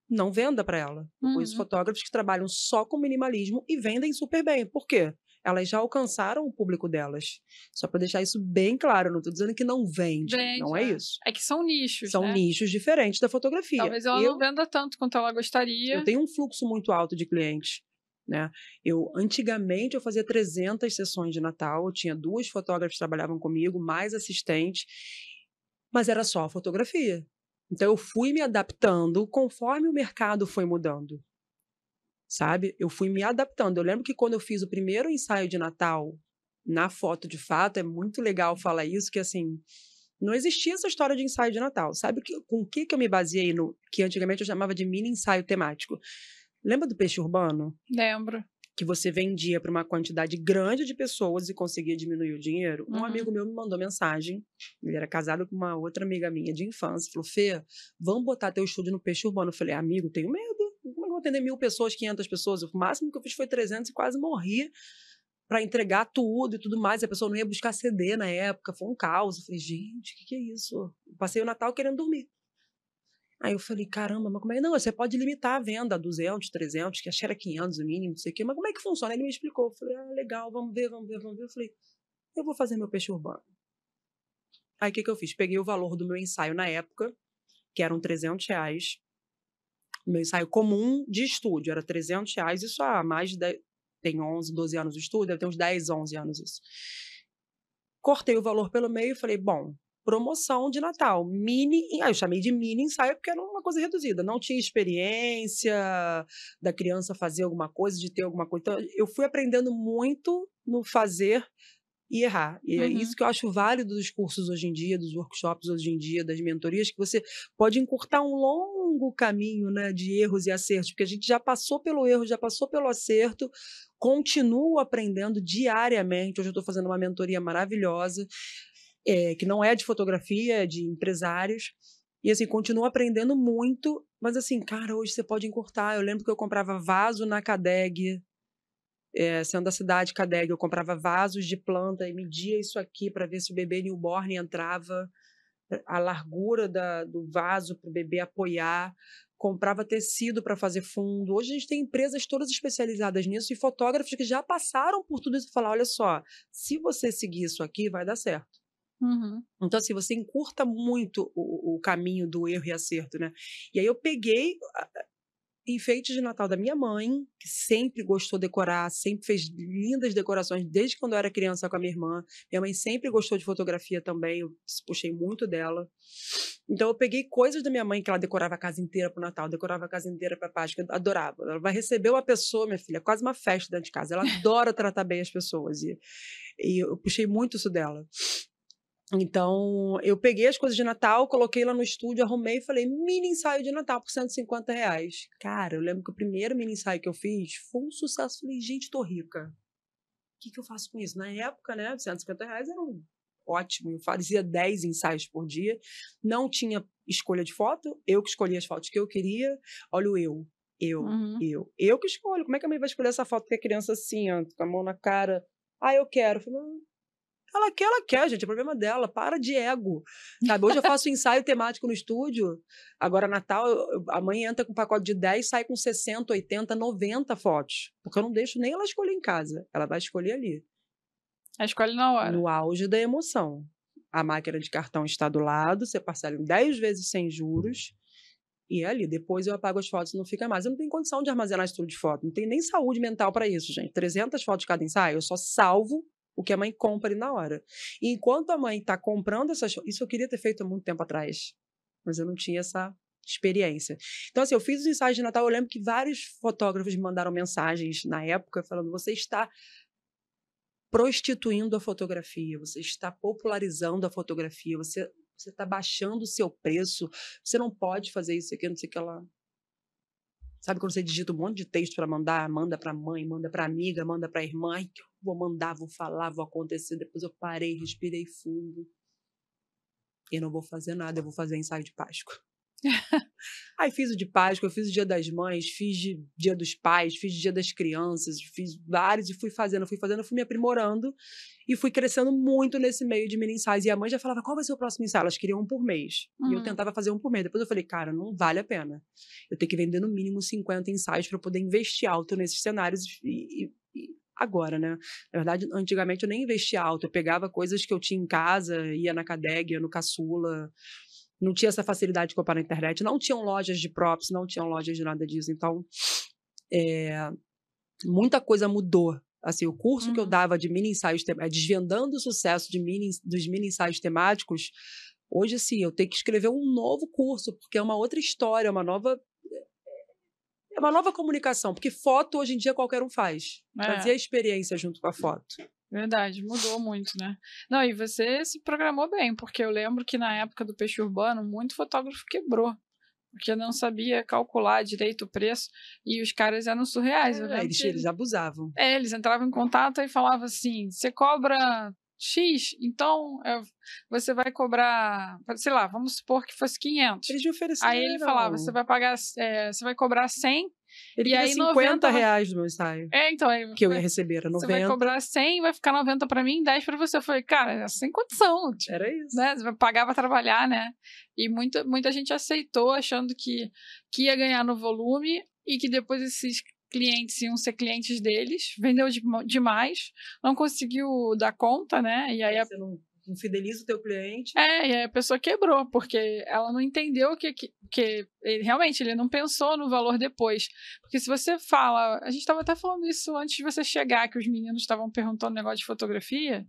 não venda para ela. Uhum. fotógrafos que trabalham só com minimalismo e vendem super bem. Por quê? Elas já alcançaram o público delas. Só para deixar isso bem claro, não estou dizendo que não vende, Vende, não é é. isso. É que são nichos. São né? nichos diferentes da fotografia. Talvez ela eu, não venda tanto quanto ela gostaria. eu tenho um fluxo muito alto de clientes. Né? Eu antigamente eu fazia 300 sessões de Natal, eu tinha duas fotógrafas que trabalhavam comigo, mais assistente, mas era só fotografia. Então eu fui me adaptando conforme o mercado foi mudando. Sabe? Eu fui me adaptando. Eu lembro que quando eu fiz o primeiro ensaio de Natal na foto de fato, é muito legal falar isso, que assim, não existia essa história de ensaio de Natal. Sabe que, com o que, que eu me baseei no que antigamente eu chamava de mini ensaio temático? Lembra do peixe urbano? Lembro. Que você vendia para uma quantidade grande de pessoas e conseguia diminuir o dinheiro? Um Uhum. amigo meu me mandou mensagem. Ele era casado com uma outra amiga minha de infância. Falou: Fê, vamos botar teu estúdio no peixe urbano. Eu falei: amigo, tenho medo. Como é que eu vou atender mil pessoas, 500 pessoas. O máximo que eu fiz foi 300 e quase morri para entregar tudo e tudo mais. A pessoa não ia buscar CD na época, foi um caos. Eu falei, gente, o que, que é isso? Eu passei o Natal querendo dormir. Aí eu falei, caramba, mas como é? Não, você pode limitar a venda a 200, 300, que achei era 500 o mínimo, não sei o quê. Mas como é que funciona? Ele me explicou. Eu falei, ah, legal, vamos ver, vamos ver, vamos ver. Eu falei, eu vou fazer meu peixe urbano. Aí o que, que eu fiz? Peguei o valor do meu ensaio na época, que eram 300 reais. Meu ensaio comum de estúdio era 300 reais, isso há mais de 10, tem 11, 12 anos de estúdio, deve ter uns 10, 11 anos isso. Cortei o valor pelo meio e falei, bom, promoção de Natal, mini, aí eu chamei de mini ensaio porque era uma coisa reduzida, não tinha experiência da criança fazer alguma coisa, de ter alguma coisa. Então, eu fui aprendendo muito no fazer e errar. E é uhum. é isso que eu acho válido dos cursos hoje em dia, dos workshops hoje em dia, das mentorias, que você pode encurtar um longo caminho né, de erros e acertos, porque a gente já passou pelo erro, já passou pelo acerto, continuo aprendendo diariamente. Hoje eu estou fazendo uma mentoria maravilhosa, é, que não é de fotografia, é de empresários. E assim, continuo aprendendo muito, mas assim, cara, hoje você pode encurtar. Eu lembro que eu comprava vaso na Cadeg, é, sendo da cidade Cadeg, eu comprava vasos de planta e media isso aqui para ver se o bebê newborn entrava, a largura da, do vaso para o bebê apoiar, comprava tecido para fazer fundo. Hoje a gente tem empresas todas especializadas nisso e fotógrafos que já passaram por tudo isso e falar, olha só, se você seguir isso aqui, vai dar certo. Uhum. Então, assim, você encurta muito o, o, caminho do erro e acerto, né? E aí eu peguei enfeites de Natal da minha mãe, que sempre gostou de decorar, sempre fez lindas decorações desde quando eu era criança com a minha irmã. Minha mãe sempre gostou de fotografia também, eu puxei muito dela. Então eu peguei coisas da minha mãe que ela decorava a casa inteira para o Natal, decorava a casa inteira para Páscoa, eu adorava. Ela vai receber uma pessoa, minha filha, quase uma festa dentro de casa. Ela <laughs> adora tratar bem as pessoas e, e eu puxei muito isso dela. Então, eu peguei as coisas de Natal, coloquei lá no estúdio, arrumei e falei, mini ensaio de Natal por 150 reais. Cara, eu lembro que o primeiro mini ensaio que eu fiz foi um sucesso. Falei, gente, tô rica. O que, que eu faço com isso? Na época, né, 150 reais era um ótimo. Eu fazia 10 ensaios por dia. Não tinha escolha de foto, eu que escolhia as fotos que eu queria. Olha o eu. Eu, uhum. eu. Eu que escolho. Como é que a mãe vai escolher essa foto que a criança assim, ó, com a mão na cara? Ah, eu quero. Eu falei, ela quer, ela quer, gente. É problema dela. Para de ego. Sabe? Hoje eu faço <laughs> ensaio temático no estúdio. Agora, Natal, eu, a mãe entra com um pacote de 10, sai com 60, 80, 90 fotos. Porque eu não deixo nem ela escolher em casa. Ela vai escolher ali. A escolhe na hora. No auge da emoção. A máquina de cartão está do lado, você parcela em 10 vezes sem juros. E é ali, depois eu apago as fotos e não fica mais. Eu não tenho condição de armazenar isso tudo de foto. Não tenho nem saúde mental para isso, gente. 300 fotos cada ensaio, eu só salvo o que a mãe compra ali na hora. E enquanto a mãe está comprando essas isso eu queria ter feito há muito tempo atrás, mas eu não tinha essa experiência. Então, assim, eu fiz os ensaios de Natal, eu lembro que vários fotógrafos me mandaram mensagens na época falando: você está prostituindo a fotografia, você está popularizando a fotografia, você você está baixando o seu preço, você não pode fazer isso aqui, não sei o que lá. Sabe quando você digita um monte de texto para mandar, manda para mãe, manda para amiga, manda para irmã, ai, vou mandar, vou falar, vou acontecer. Depois eu parei, respirei fundo. E não vou fazer nada, eu vou fazer ensaio de Páscoa. Aí fiz o de Páscoa, fiz o dia das mães, fiz de dia dos pais, fiz dia das crianças, fiz vários e fui fazendo, fui fazendo, fui me aprimorando e fui crescendo muito nesse meio de mini ensaios. E a mãe já falava, qual vai ser o próximo ensaio? Elas queriam um por mês. Uhum. E eu uhum. tentava fazer um por mês. Depois eu falei, cara, não vale a pena. Eu tenho que vender no mínimo 50 ensaios para poder investir alto nesses cenários e, e, e agora, né? Na verdade, antigamente eu nem investia alto, eu pegava coisas que eu tinha em casa, ia na Cadeg, ia no Caçula, não tinha essa facilidade de comprar na internet, não tinham lojas de props, não tinham lojas de nada disso. Então, é, muita coisa mudou. Assim, o curso uhum. que eu uhum. dava de mini ensaios, é, desvendando o sucesso de mini, dos mini ensaios temáticos, hoje sim, eu tenho que escrever um novo curso, porque é uma outra história, uma nova é uma nova comunicação, porque foto hoje em dia qualquer um faz. É. Fazer a experiência junto com a foto. Verdade, mudou muito, né? Não, e você se programou bem, porque eu lembro que na época do peixe urbano, muito fotógrafo quebrou. Porque não sabia calcular direito o preço e os caras eram surreais. É, eles, eles abusavam. É, eles entravam em contato e falavam assim: você cobra X, então eu, você vai cobrar, sei lá, vamos supor que fosse 500. Eles me ofereceram. Aí ele falava: você vai pagar, é, você vai cobrar 100 Ele E queria aí, 50 90 reais do meu ensaio. É, então, aí Que eu ia receber, era você vai 90. cobrar 100, vai ficar 90 pra mim, 10 pra você. Eu falei, cara, é sem condição. Tipo, Era isso. né? Você vai pagar pra trabalhar, né? E muita, muita gente aceitou, achando que, que ia ganhar no volume e que depois esses clientes iam ser clientes deles. Vendeu de- demais, não conseguiu dar conta, né? E aí a Você não, não fideliza o teu cliente. é, e aí a pessoa quebrou, porque ela não entendeu que, que, que ele- realmente ele não pensou no valor depois. Porque se você fala, a gente estava até falando isso antes de você chegar, que os meninos estavam perguntando negócio de fotografia,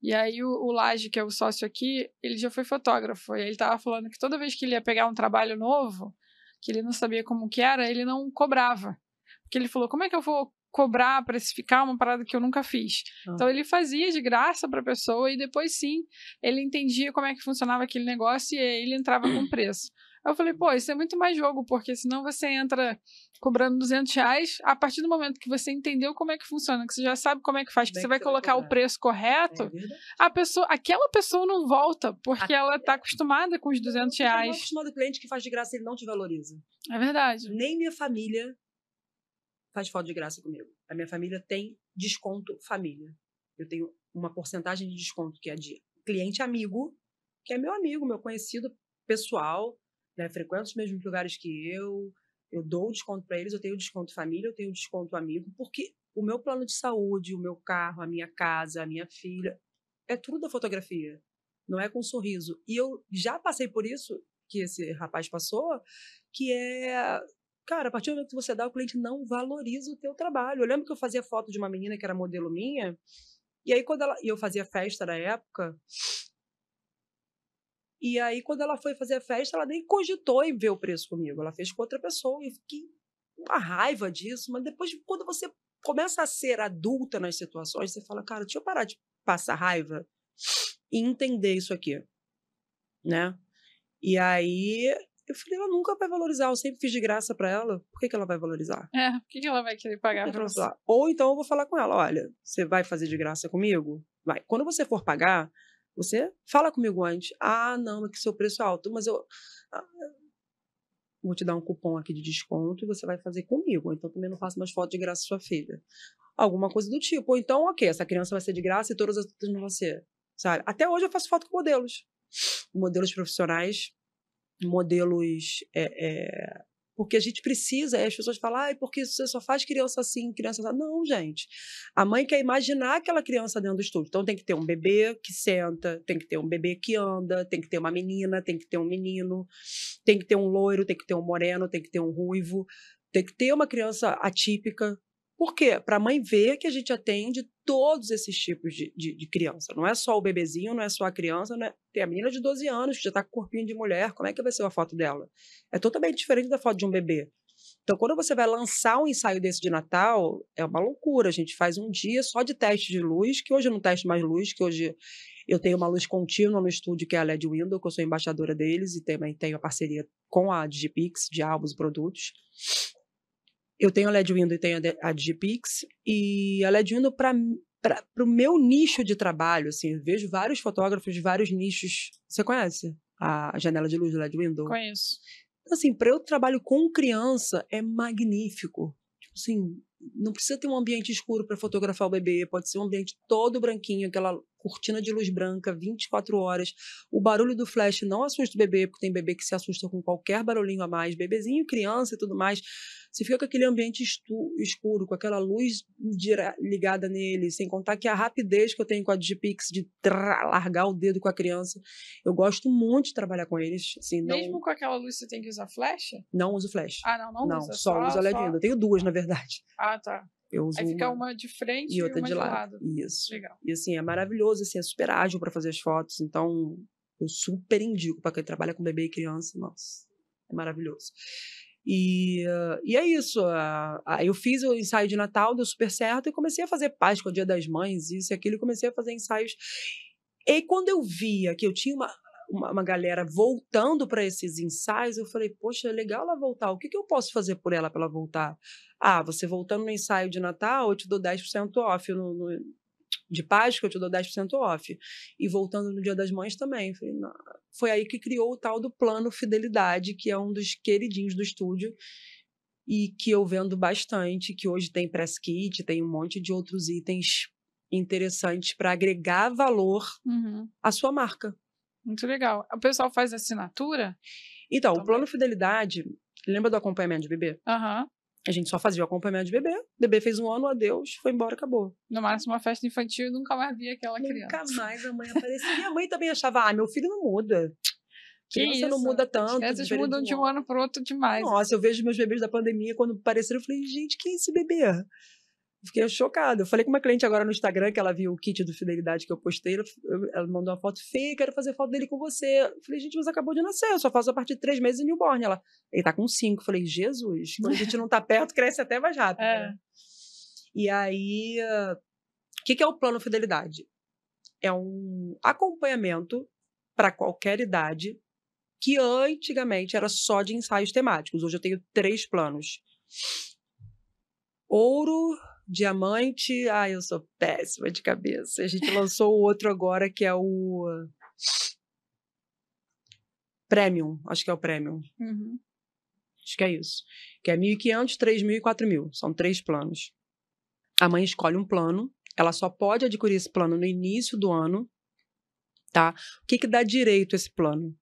e aí o, o Laje, que é o sócio aqui, ele já foi fotógrafo, e ele estava falando que toda vez que ele ia pegar um trabalho novo, que ele não sabia como que era, ele não cobrava. Porque ele falou, como é que eu vou cobrar, precificar uma parada que eu nunca fiz? Ah. Então ele fazia de graça para a pessoa e depois sim ele entendia como é que funcionava aquele negócio e aí ele entrava com <clears throat> preço. Eu falei, pô, isso é muito mais jogo, porque senão você entra cobrando 200 reais, a partir do momento que você entendeu como é que funciona, que você já sabe como é que faz, que Bem você que vai você vai colocar o cobrar. preço correto, É a pessoa, aquela pessoa não volta, porque A- ela está acostumada com os 200 Eu tô mal reais. acostumado com cliente que faz de graça e ele não te valoriza. É verdade. Nem minha família faz foto de graça comigo. A minha família tem desconto família. Eu tenho uma porcentagem de desconto que é de cliente amigo, que é meu amigo, meu conhecido pessoal, né? Frequenta os mesmos lugares que eu. Eu dou desconto para eles, eu tenho desconto família, eu tenho desconto amigo, porque o meu plano de saúde, o meu carro, a minha casa, a minha filha, é tudo da fotografia. Não é com sorriso. E eu já passei por isso que esse rapaz passou, que é Cara, a partir do momento que você dá, o cliente não valoriza o teu trabalho. Eu lembro que eu fazia foto de uma menina que era modelo minha, e aí quando ela. E eu fazia festa na época. E aí, quando ela foi fazer a festa, ela nem cogitou em ver o preço comigo. Ela fez com outra pessoa. E eu fiquei uma raiva disso. Mas depois, quando você começa a ser adulta nas situações, você fala, cara, deixa eu parar de passar raiva e entender isso aqui. Né? E aí eu falei, ela nunca vai valorizar, eu sempre fiz de graça para ela, por que, que ela vai valorizar? É, por que, que ela vai querer pagar que pra que você? Ou então eu vou falar com ela, olha, você vai fazer de graça comigo? Vai. Quando você for pagar, você fala comigo antes. Ah, não, é que seu preço é alto, mas eu ah, vou te dar um cupom aqui de desconto e você vai fazer comigo. Então também não faço mais foto de graça sua filha. Alguma coisa do tipo. Ou então, ok, essa criança vai ser de graça e todas as outras não vão ser. Sabe? Até hoje eu faço foto com modelos. Modelos profissionais, modelos. é, é, porque a gente precisa, as pessoas falam, ah, porque você só faz criança assim, criança assim. Não, gente. A mãe quer imaginar aquela criança dentro do estúdio. Então tem que ter um bebê que senta, tem que ter um bebê que anda, tem que ter uma menina, tem que ter um menino, tem que ter um loiro, tem que ter um moreno, tem que ter um ruivo, tem que ter uma criança atípica. Por quê? Para a mãe ver que a gente atende todos esses tipos de, de, de criança. Não é só o bebezinho, não é só a criança, né? Tem a menina de 12 anos que já está com corpinho de mulher. Como é que vai ser a foto dela? É totalmente diferente da foto de um bebê. Então, quando você vai lançar um ensaio desse de Natal, é uma loucura. A gente faz um dia só de teste de luz, que hoje eu não testo mais luz, que hoje eu tenho uma luz contínua no estúdio, que é a LED Window, que eu sou embaixadora deles, e também tenho a parceria com a Digipix, de álbuns e produtos. Eu tenho a LED Window e tenho a Digipix, e a LED Window, para o meu nicho de trabalho, assim, vejo vários fotógrafos de vários nichos. Você conhece a janela de luz do LED Window? Conheço. assim, para eu trabalho com criança é magnífico. Tipo assim, não precisa ter um ambiente escuro para fotografar o bebê, pode ser um ambiente todo branquinho, aquela cortina de luz branca 24 horas. O barulho do flash não assusta o bebê, porque tem bebê que se assusta com qualquer barulhinho a mais, bebezinho, criança e tudo mais. Você fica com aquele ambiente escuro, com aquela luz ligada nele, sem contar que a rapidez que eu tenho com a Digipix de trá, largar o dedo com a criança. Eu gosto muito de trabalhar com eles. Assim, não, Mesmo com aquela luz, você tem que usar flecha? não uso flash. Ah, não, não, Não, usa. só, uso a LED. Eu tenho duas, na verdade. Ah, tá. Eu uso Aí fica uma uma de frente e outra uma de lado. lado. Isso. Legal. E assim, é maravilhoso, assim, é super ágil para fazer as fotos. Então, eu super indico para quem trabalha com bebê e criança. Nossa, é maravilhoso. E, e é isso. eu fiz o ensaio de Natal, deu super certo, e comecei a fazer Páscoa, Dia das Mães, isso e aquilo, e comecei a fazer ensaios. E quando eu via que eu tinha uma, uma, uma galera voltando para esses ensaios, eu falei, poxa, é legal ela voltar. O que, que eu posso fazer por ela para ela voltar? Ah, você voltando no ensaio de Natal, eu te dou 10% off. No, no, de Páscoa, eu te dou 10% off. E voltando no Dia das Mães também. Falei. Foi aí que criou o tal do plano Fidelidade, que é um dos queridinhos do estúdio. e que eu vendo bastante, que hoje tem press kit, tem um monte de outros itens interessantes para agregar valor Uhum. à sua marca. Muito legal. O pessoal faz assinatura? Então, o Também. plano fidelidade, lembra do acompanhamento de bebê? Aham. A gente só fazia o acompanhamento de bebê, bebê fez um ano, adeus, foi embora, acabou. No máximo, uma festa infantil e nunca mais vi aquela Nunca criança. mais a mãe <laughs> aparecia. Minha mãe também achava, ah, meu filho não muda. Que Criança não isso? muda tanto. As crianças mudam de um ano pro outro demais. Nossa, eu vejo meus bebês da pandemia, quando apareceram, eu falei, gente, quem é esse bebê? Fiquei chocada. Eu falei com uma cliente agora no Instagram que ela viu o kit do Fidelidade que eu postei. Ela, mandou uma foto feia, quero fazer foto dele com você. Eu falei, gente, mas acabou de nascer, eu só faço a partir de três meses em newborn. Ela, ele tá com cinco. Eu falei, Jesus, quando a gente não tá perto, cresce até mais rápido. É. né? E aí, o que, que é o plano Fidelidade? É um acompanhamento para qualquer idade que antigamente era só de ensaios temáticos. Hoje eu tenho três planos. Ouro, diamante. Ai, eu sou péssima de cabeça. A gente lançou o outro agora que é o Premium. Acho que é o Premium. Uhum. Acho que é isso. Que é 1.500, 3.000 e 4.000. São três planos. A mãe escolhe um plano. Ela só pode adquirir esse plano no início do ano. Tá? O que, que dá direito a esse plano?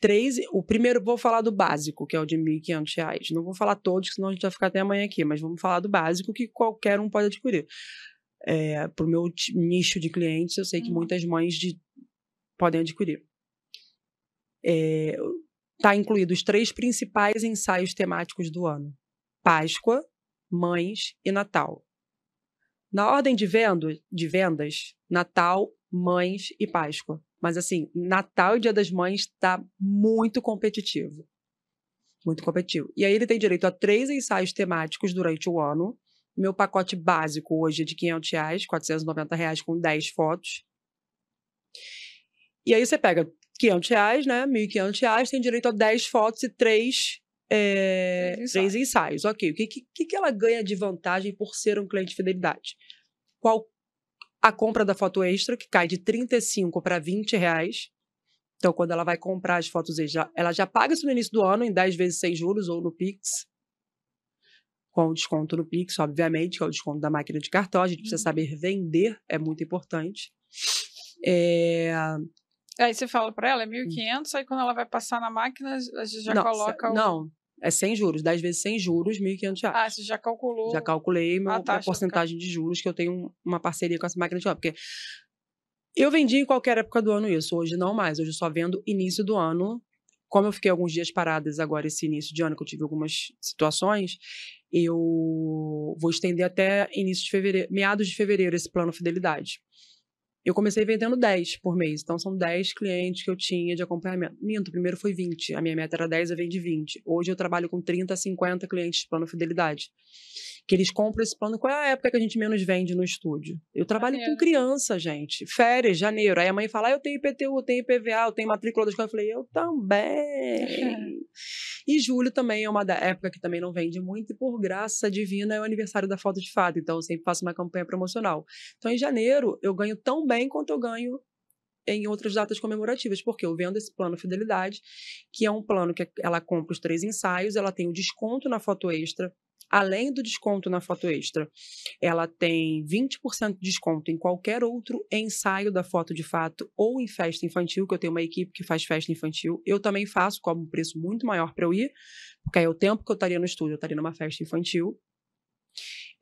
Três, o primeiro, vou falar do básico, que é o de 1.500 reais. Não vou falar todos, senão a gente vai ficar até amanhã aqui, mas vamos falar do básico que qualquer um pode adquirir. É, Para o meu nicho de clientes, eu sei que Uhum. muitas mães de- podem adquirir. É, tá incluído os três principais ensaios temáticos do ano: Páscoa, Mães e Natal. Na ordem de, vendo, de vendas, Natal, Mães e Páscoa. Mas assim, Natal e Dia das Mães está muito competitivo. Muito competitivo. E aí ele tem direito a três ensaios temáticos durante o ano. Meu pacote básico hoje é de 500 reais, 490 reais com 10 fotos. E aí você pega 500 reais, né? 1.500 reais, tem direito a 10 fotos e 3, é, Três três ensaios. Ok, o que, que, que ela ganha de vantagem por ser um cliente de fidelidade? Qual a compra da foto extra, que cai de 35 para 20 reais. Então, quando ela vai comprar as fotos extra, ela já paga isso no início do ano, em 10 vezes sem juros ou no Pix. Com desconto no Pix, obviamente, que é o desconto da máquina de cartão. A gente precisa Uhum. saber vender, é muito importante. É, Aí você fala pra ela, é 1.500, aí quando ela vai passar na máquina, a gente já não, coloca o... Não, é sem juros. 10 vezes sem juros, 1.500 reais. Ah, você já calculou. Já calculei meu, a taxa porcentagem de juros, que eu tenho um- uma parceria com essa máquina de obra. Porque eu vendi em qualquer época do ano isso, hoje não mais. Hoje eu só vendo início do ano. Como eu fiquei alguns dias paradas agora esse início de ano, que eu tive algumas situações, eu vou estender até início de fevereiro, meados de fevereiro esse plano fidelidade. Eu comecei vendendo 10 por mês, então são 10 clientes que eu tinha de acompanhamento. Minto, primeiro foi 20, a minha meta era 10, eu vendi 20. Hoje eu trabalho com 30 a 50 clientes de plano fidelidade. Que eles compram esse plano. Qual é a época que a gente menos vende no estúdio? Eu trabalho com Maneiro. criança, gente. Férias, janeiro. Aí a mãe fala: ah, eu tenho IPTU, eu tenho IPVA, eu tenho matrícula da escola. Eu falei: eu também. e julho também é uma da época que também não vende muito, e por graça divina é o aniversário da foto de fato. Então eu sempre faço uma campanha promocional. Então em janeiro eu ganho tão bem quanto eu ganho em outras datas comemorativas, porque eu vendo esse plano Fidelidade, que é um plano que ela compra os três ensaios, ela tem o desconto na foto extra. Além do desconto na foto extra, ela tem 20% de desconto em qualquer outro ensaio da foto de fato ou em festa infantil, que eu tenho uma equipe que faz festa infantil. Eu também faço, cobro um preço muito maior para eu ir, porque aí é o tempo que eu estaria no estúdio, eu estaria numa festa infantil.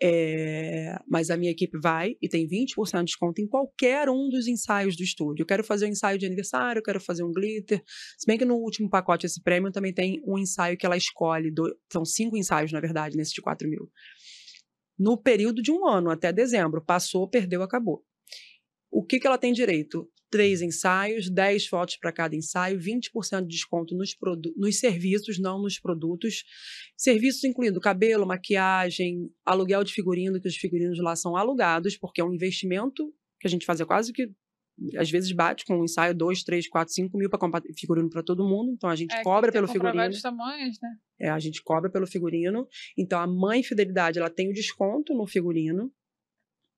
É, mas a minha equipe vai e tem 20% de desconto em qualquer um dos ensaios do estúdio. Eu quero fazer um ensaio de aniversário, eu quero fazer um glitter. Se bem que no último pacote, esse prêmio, também tem um ensaio que ela escolhe. do- são cinco ensaios, na verdade, nesse de 4 mil. No período de um ano, até dezembro. Passou, perdeu, acabou. O que, que ela tem direito? Três ensaios, 10 fotos para cada ensaio, 20% de desconto nos, nos serviços, não nos produtos. Serviços incluindo cabelo, maquiagem, aluguel de figurino, que os figurinos lá são alugados, porque é um investimento que a gente faz é quase que. Às vezes bate com um ensaio 2, 3, 4, 5 mil para comprar figurino para todo mundo. Então a gente É, cobra pelo figurino. tamanhos, né? É, a gente cobra pelo figurino. Então, a mãe fidelidade, ela tem o desconto no figurino,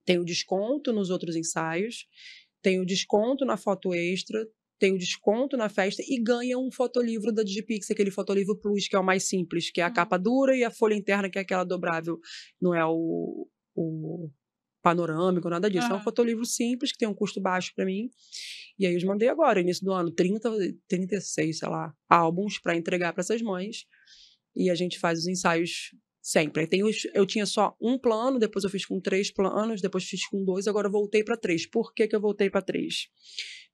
tem o desconto nos outros ensaios, tem o desconto na foto extra, tem o desconto na festa e ganha um fotolivro da Digipix, aquele fotolivro Plus, que é o mais simples, que é a uhum. capa dura e a folha interna, que é aquela dobrável. Não é o, o panorâmico, nada disso. Uhum. É um fotolivro simples, que tem um custo baixo para mim. E aí eu mandei agora, início do ano, 30, 36, sei lá, álbuns para entregar para essas mães. E a gente faz os ensaios sempre. Tem os, eu tinha só um plano, depois eu fiz com três planos, depois fiz com dois, agora eu voltei para três. Por que, que eu voltei para três?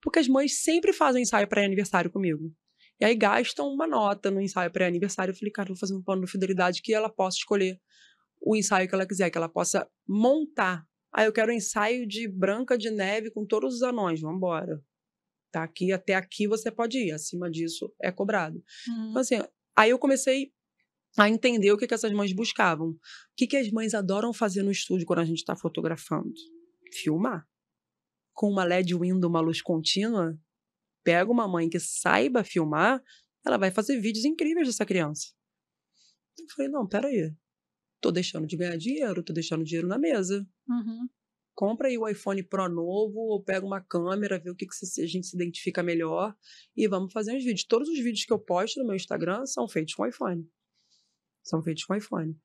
Porque as mães sempre fazem ensaio pré-aniversário comigo. E aí gastam uma nota no ensaio pré-aniversário. Eu falei, cara, vou fazer um plano de fidelidade que ela possa escolher o ensaio que ela quiser, que ela possa montar. Ah, eu quero um ensaio de Branca de Neve com todos os anões, vamos embora. Tá aqui, até aqui você pode ir, acima disso é cobrado. Uhum. Então, assim, aí eu comecei a entender o que, que essas mães buscavam. O que, que as mães adoram fazer no estúdio quando a gente está fotografando? Filmar. Com uma LED window, uma luz contínua, pega uma mãe que saiba filmar, ela vai fazer vídeos incríveis dessa criança. Eu falei, não, peraí. Tô deixando de ganhar dinheiro, tô deixando dinheiro na mesa. Uhum. Compra aí o iPhone Pro novo, ou pega uma câmera, vê o que, que a gente se identifica melhor e vamos fazer uns vídeos. Todos os vídeos que eu posto no meu Instagram são feitos com iPhone são feitos com iPhone.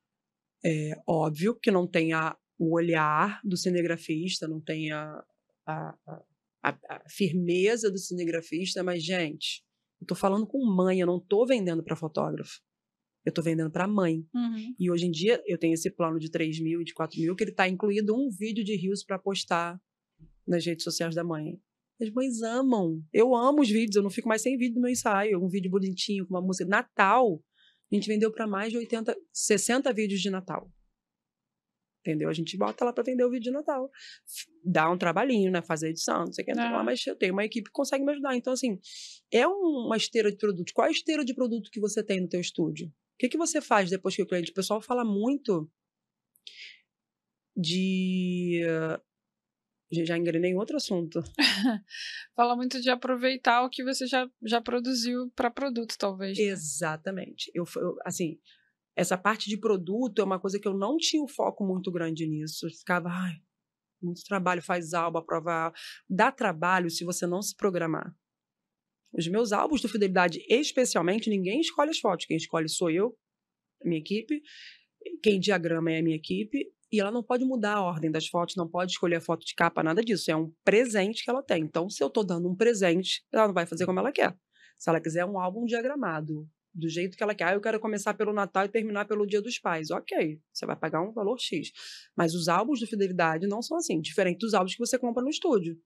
É óbvio que não tem a, o olhar do cinegrafista, não tem a, a, a, a firmeza do cinegrafista, mas, gente, eu tô falando com mãe, eu não tô vendendo para fotógrafo. Eu tô vendendo para mãe. Uhum. E hoje em dia eu tenho esse plano de 3 mil e de 4 mil, que ele tá incluído um vídeo de rios para postar nas redes sociais da mãe. As mães amam. Eu amo os vídeos, eu não fico mais sem vídeo do meu ensaio. Um vídeo bonitinho, com uma música. Natal, a gente vendeu para mais de 80, 60 vídeos de Natal. Entendeu? A gente bota lá para vender o vídeo de Natal. Dá um trabalhinho, né? Fazer edição, não sei o que, é. mas eu tenho uma equipe que consegue me ajudar. Então, assim, é uma esteira de produtos. Qual é a esteira de produto que você tem no teu estúdio? O que, que você faz depois que o cliente... O pessoal fala muito de já engrenei em outro assunto. <laughs> Fala muito de aproveitar o que você já, já produziu para produto, talvez. Né? Exatamente. Eu, eu, assim, essa parte de produto é uma coisa que eu não tinha um foco muito grande nisso. Eu ficava, ai, muito trabalho, faz álbum, aprova. Dá trabalho se você não se programar. Os meus álbuns do Fidelidade, especialmente, ninguém escolhe as fotos. Quem escolhe sou eu, minha equipe. Quem diagrama é a minha equipe e ela não pode mudar a ordem das fotos, não pode escolher a foto de capa, nada disso. É um presente que ela tem. Então, se eu estou dando um presente, ela não vai fazer como ela quer. Se ela quiser um álbum diagramado, do jeito que ela quer, ah, eu quero começar pelo Natal e terminar pelo Dia dos Pais. Ok, você vai pagar um valor X. Mas os álbuns de fidelidade não são assim, diferente dos álbuns que você compra no estúdio.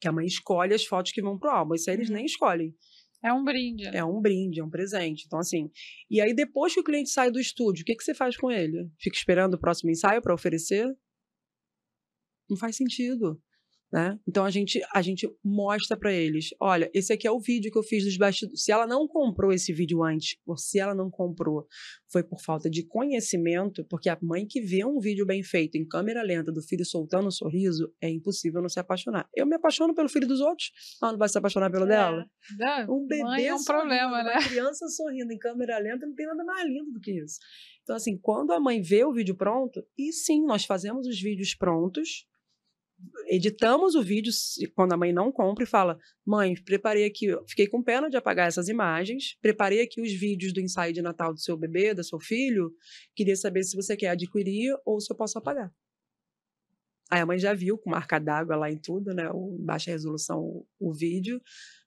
Que a mãe escolhe as fotos que vão pro álbum. Isso aí eles uhum. nem escolhem. É um brinde. É um brinde, é um presente. Então, assim. E aí, depois que o cliente sai do estúdio, o que, que você faz com ele? Fica esperando o próximo ensaio para oferecer? Não faz sentido. Né? Então a gente, a gente mostra para eles: olha, esse aqui é o vídeo que eu fiz dos bastidores. Se ela não comprou esse vídeo antes, ou se ela não comprou, foi por falta de conhecimento, porque a mãe que vê um vídeo bem feito em câmera lenta do filho soltando um sorriso, é impossível não se apaixonar. Eu me apaixono pelo filho dos outros, ela não vai se apaixonar pelo é. dela. um bebê é um problema, né? Uma criança sorrindo em câmera lenta não tem nada mais lindo do que isso. Então, assim, quando a mãe vê o vídeo pronto, e sim, nós fazemos os vídeos prontos, editamos o vídeo quando a mãe não compra e fala: Mãe, preparei aqui, fiquei com pena de apagar essas imagens, preparei aqui os vídeos do ensaio de Natal do seu bebê, do seu filho, queria saber se você quer adquirir ou se eu posso apagar. Aí a mãe já viu com marca d'água lá em tudo, né? O, baixa resolução o, o vídeo.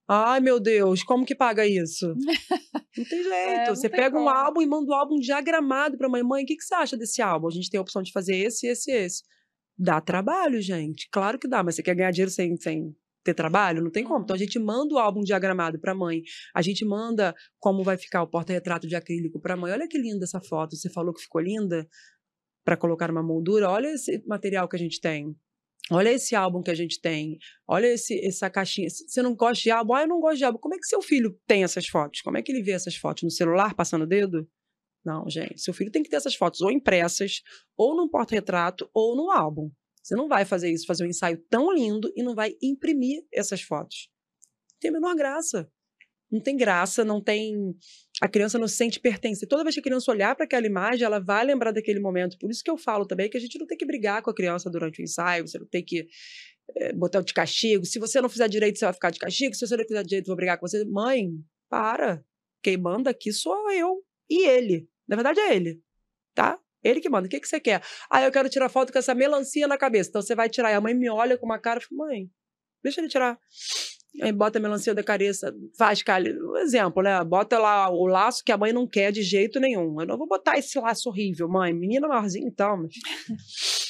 Ai, meu Deus, como que paga isso? <laughs> Não tem jeito. É, não você tem pega como. um álbum e manda o um álbum diagramado para a mãe. Mãe, o que, que você acha desse álbum? A gente tem a opção de fazer esse, esse e esse. Dá trabalho, gente. Claro que dá, mas você quer ganhar dinheiro sem, sem ter trabalho? Não tem como. Então a uhum. gente manda o álbum diagramado para a mãe. A gente manda como vai ficar o porta-retrato de acrílico para a mãe. Olha que linda essa foto. Você falou que ficou linda para colocar numa moldura. Olha esse material que a gente tem. Olha esse álbum que a gente tem. Olha esse, essa caixinha. Você não gosta de álbum? Ah, eu não gosto de álbum. Como é que seu filho tem essas fotos? Como é que ele vê essas fotos? No celular, passando o dedo? Não, gente, seu filho tem que ter essas fotos ou impressas, ou num porta-retrato, ou no álbum. Você não vai fazer isso, fazer um ensaio tão lindo e não vai imprimir essas fotos. Não tem a menor graça. Não tem graça, não tem. A criança não se sente pertence. Toda vez que a criança olhar para aquela imagem, ela vai lembrar daquele momento. Por isso que eu falo também que a gente não tem que brigar com a criança durante o ensaio, você não tem que é, botar de castigo. Se você não fizer direito, você vai ficar de castigo. Se você não fizer direito, eu vou brigar com você. Mãe, para. Quem manda aqui sou eu e ele. Na verdade, é ele. Tá? Ele que manda. O que, que você quer? Ah, eu quero tirar foto com essa melancia na cabeça. Então você vai tirar. E a mãe me olha com uma cara e fala, mãe, deixa ele tirar. Aí bota a melancia da cabeça, faz, cara, um exemplo, né? Bota lá o laço que a mãe não quer de jeito nenhum. Eu não vou botar esse laço horrível, mãe. Menina maiorzinha, então, mas... <laughs>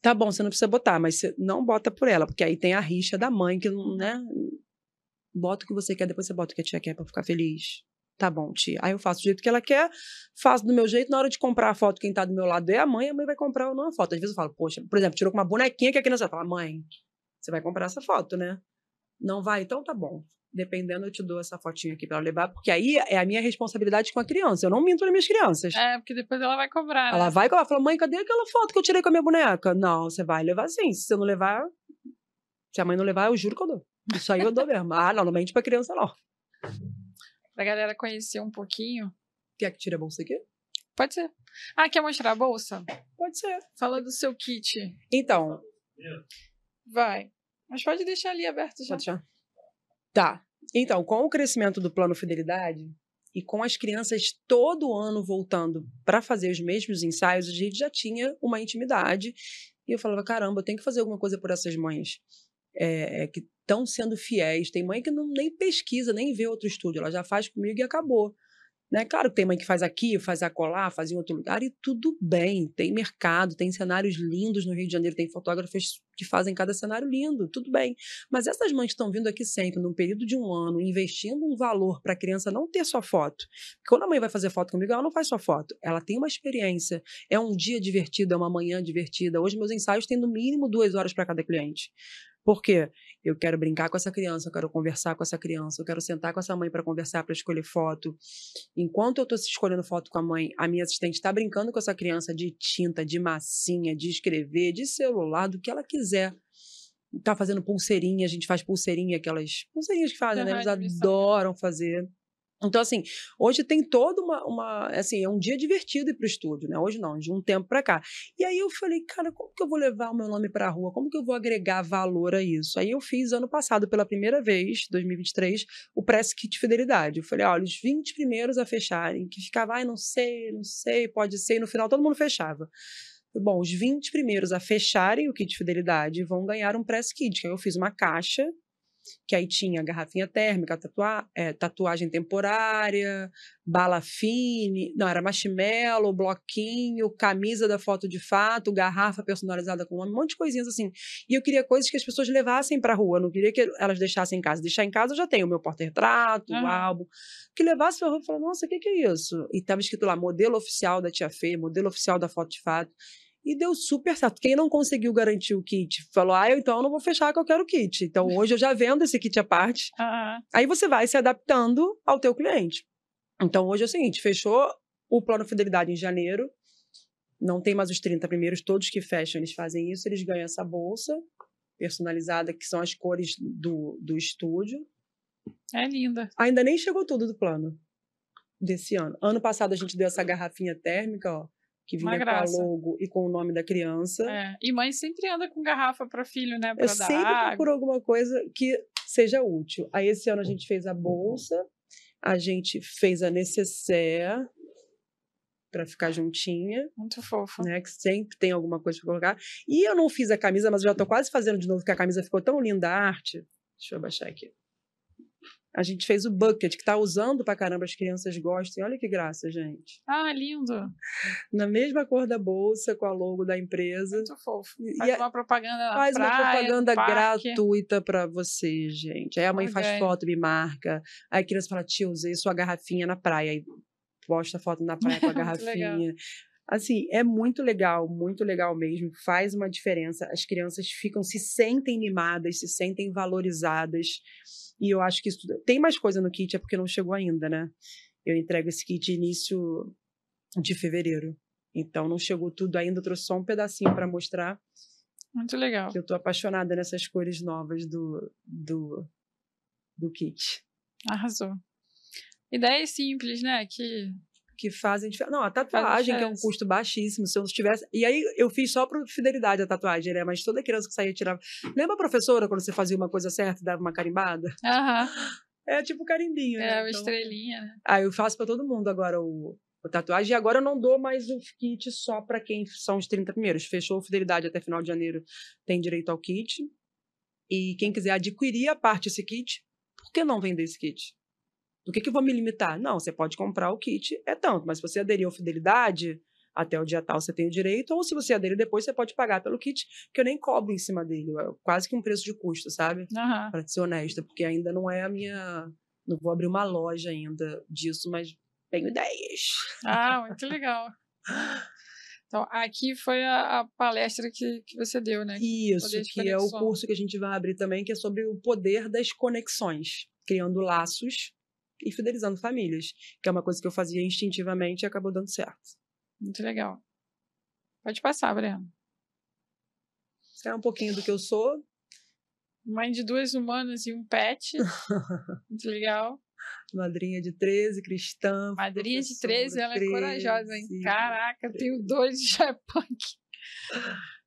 Tá bom, você não precisa botar, mas você não bota por ela, porque aí tem a rixa da mãe que não, né? Bota o que você quer, depois você bota o que a tia quer pra ficar feliz. Tá bom, tia. Aí eu faço do jeito que ela quer, faço do meu jeito. Na hora de comprar a foto, quem tá do meu lado é a mãe, a mãe vai comprar ou não a foto. Às vezes eu falo, poxa, por exemplo, tirou com uma bonequinha que aqui nessa. Fala, mãe, você vai comprar essa foto, né? Não vai? Então tá bom. Dependendo, eu te dou essa fotinha aqui para levar, porque aí é a minha responsabilidade com a criança. Eu não minto nas minhas crianças. É, porque depois ela vai cobrar. Ela né? vai cobrar. Fala, mãe, cadê aquela foto que eu tirei com a minha boneca? Não, você vai levar sim. Se você não levar. Se a mãe não levar, eu juro que eu dou. Isso aí eu dou mesmo. Ah, não, não mente pra criança, não. Pra galera conhecer um pouquinho. Quer que tire a bolsa aqui? Pode ser. Ah, quer mostrar a bolsa? Pode ser. Fala do seu kit. Então, Vai. Mas pode deixar ali aberto já. Pode deixar. Tá. Então, com o crescimento do plano Fidelidade e com as crianças todo ano voltando para fazer os mesmos ensaios, a gente já tinha uma intimidade. E eu falava, caramba, eu tenho que fazer alguma coisa por essas mães é, que estão sendo fiéis. Tem mãe que não nem pesquisa, nem vê outro estúdio, ela já faz comigo e acabou. Né? Claro que tem mãe que faz aqui, faz acolá, faz em outro lugar, e tudo bem. Tem mercado, tem cenários lindos no Rio de Janeiro, tem fotógrafos que fazem cada cenário lindo, tudo bem. Mas essas mães que estão vindo aqui sempre, num período de um ano, investindo um valor para a criança não ter só foto. Quando a mãe vai fazer foto comigo, ela não faz só foto, ela tem uma experiência. É um dia divertido, é uma manhã divertida. Hoje, meus ensaios têm no mínimo duas horas para cada cliente. Por quê? Eu quero brincar com essa criança, eu quero conversar com essa criança, eu quero sentar com essa mãe para conversar, para escolher foto. Enquanto eu estou escolhendo foto com a mãe, a minha assistente está brincando com essa criança de tinta, de massinha, de escrever, de celular, do que ela quiser. Tá fazendo pulseirinha, a gente faz pulseirinha, aquelas pulseirinhas que fazem, né? Aham, Eles missão. adoram fazer. Então, assim, hoje tem toda uma, uma. Assim, é um dia divertido ir pro estúdio, né? Hoje não, de um tempo pra cá. E aí eu falei, cara, como que eu vou levar o meu nome pra rua? Como que eu vou agregar valor a isso? Aí eu fiz ano passado, pela primeira vez, 2023, o Press Kit Fidelidade. Eu falei, olha, os 20 primeiros a fecharem, que ficava, ai, não sei, não sei, pode ser, e no final todo mundo fechava. Bom, os 20 primeiros a fecharem o kit fidelidade vão ganhar um press kit. Aí eu fiz uma caixa que aí tinha garrafinha térmica, tatua é, tatuagem temporária, bala fine, não, era marshmallow, bloquinho, camisa da foto de fato, garrafa personalizada com nome, um monte de coisinhas assim. E eu queria coisas que as pessoas levassem para rua, eu não queria que elas deixassem em casa. Deixar em casa eu já tenho o meu porta-retrato, o Aham. álbum. Que levasse pra rua e falava, nossa, o que, que é isso? E tava escrito lá, modelo oficial da Tia Fê, modelo oficial da foto de fato. E deu super certo. Quem não conseguiu garantir o kit falou: ah, eu, então eu não vou fechar que eu quero o kit. Então <laughs> hoje eu já vendo esse kit à parte. Ah, Aí você vai se adaptando ao teu cliente. Então hoje é o seguinte: fechou o plano fidelidade em janeiro. Não tem mais os 30 primeiros, todos que fecham, eles fazem isso, eles ganham essa bolsa personalizada, que são as cores do, do estúdio. é linda. Ainda nem chegou tudo do plano desse ano. Ano passado a gente deu essa garrafinha térmica, ó, que Uma vinha com a graça. logo e com o nome da criança. É. E mãe sempre anda com garrafa para filho, né? Pra Eu sempre água. procuro alguma coisa que seja útil. Aí esse ano a gente fez a bolsa, a gente fez a necessaire para ficar juntinha, Muito fofo. né? Que sempre tem alguma coisa para colocar. E eu não fiz a camisa, mas já tô quase fazendo de novo, porque a camisa ficou tão linda a arte. Deixa eu abaixar aqui. A gente fez o bucket, que tá usando pra caramba, as crianças gostam. Olha que graça, gente. Ah, lindo. Na mesma cor da bolsa, com a logo da empresa. Muito fofo. E Faz a- uma propaganda Faz uma praia, no propaganda gratuita pra você, gente. Aí a mãe faz foto, me marca. Aí a criança fala, tio, usei sua garrafinha na praia. Aí posta foto na praia com a <laughs> garrafinha. Assim, é muito legal, muito legal mesmo. Faz uma diferença. As crianças ficam, se sentem mimadas, se sentem valorizadas. E eu acho que isso. Tem mais coisa no kit, é porque não chegou ainda, né? Eu entrego esse kit início de fevereiro. Então não chegou tudo ainda, eu trouxe só um pedacinho para mostrar Muito legal. que eu tô apaixonada nessas cores novas do, do, do kit. Arrasou. Ideias simples, né? Que que fazem diferença. Não, a tatuagem, que é um custo baixíssimo, se eu não tivesse. E aí eu fiz só por fidelidade a tatuagem, né? Mas toda criança que saía tirava. Lembra a professora quando você fazia uma coisa certa e dava uma carimbada? Aham. É tipo carimbinho, É, né? uma Então- estrelinha, né? Aí eu faço pra todo mundo agora o, o tatuagem. E agora eu não dou mais o kit só pra quem são os 30 primeiros. Fechou fidelidade até final de janeiro, tem direito ao kit. E quem quiser adquirir a parte desse kit, por que não vender esse kit? Do que, que eu vou me limitar? Não, você pode comprar o kit, é tanto. Mas se você aderir ao fidelidade, até o dia tal você tem o direito. Ou se você aderir depois, você pode pagar pelo kit, que eu nem cobro em cima dele. É quase que um preço de custo, sabe? Aham. para ser honesta, porque ainda não é a minha. Não vou abrir uma loja ainda disso, mas tenho ideias. Ah, muito legal. Então, aqui foi a, a palestra que, que você deu, né? Isso, que é o curso que a gente vai abrir também, que é sobre o poder das conexões, criando laços e fidelizando famílias, que é uma coisa que eu fazia instintivamente e acabou dando certo. Muito legal. Pode passar, Breno. É um pouquinho do que eu sou. Mãe de duas humanas e um pet. <laughs> Muito legal. Madrinha de 13, cristã. Madrinha de professora, 13, ela é corajosa, hein? 13. Caraca, eu tenho dois de já é punk.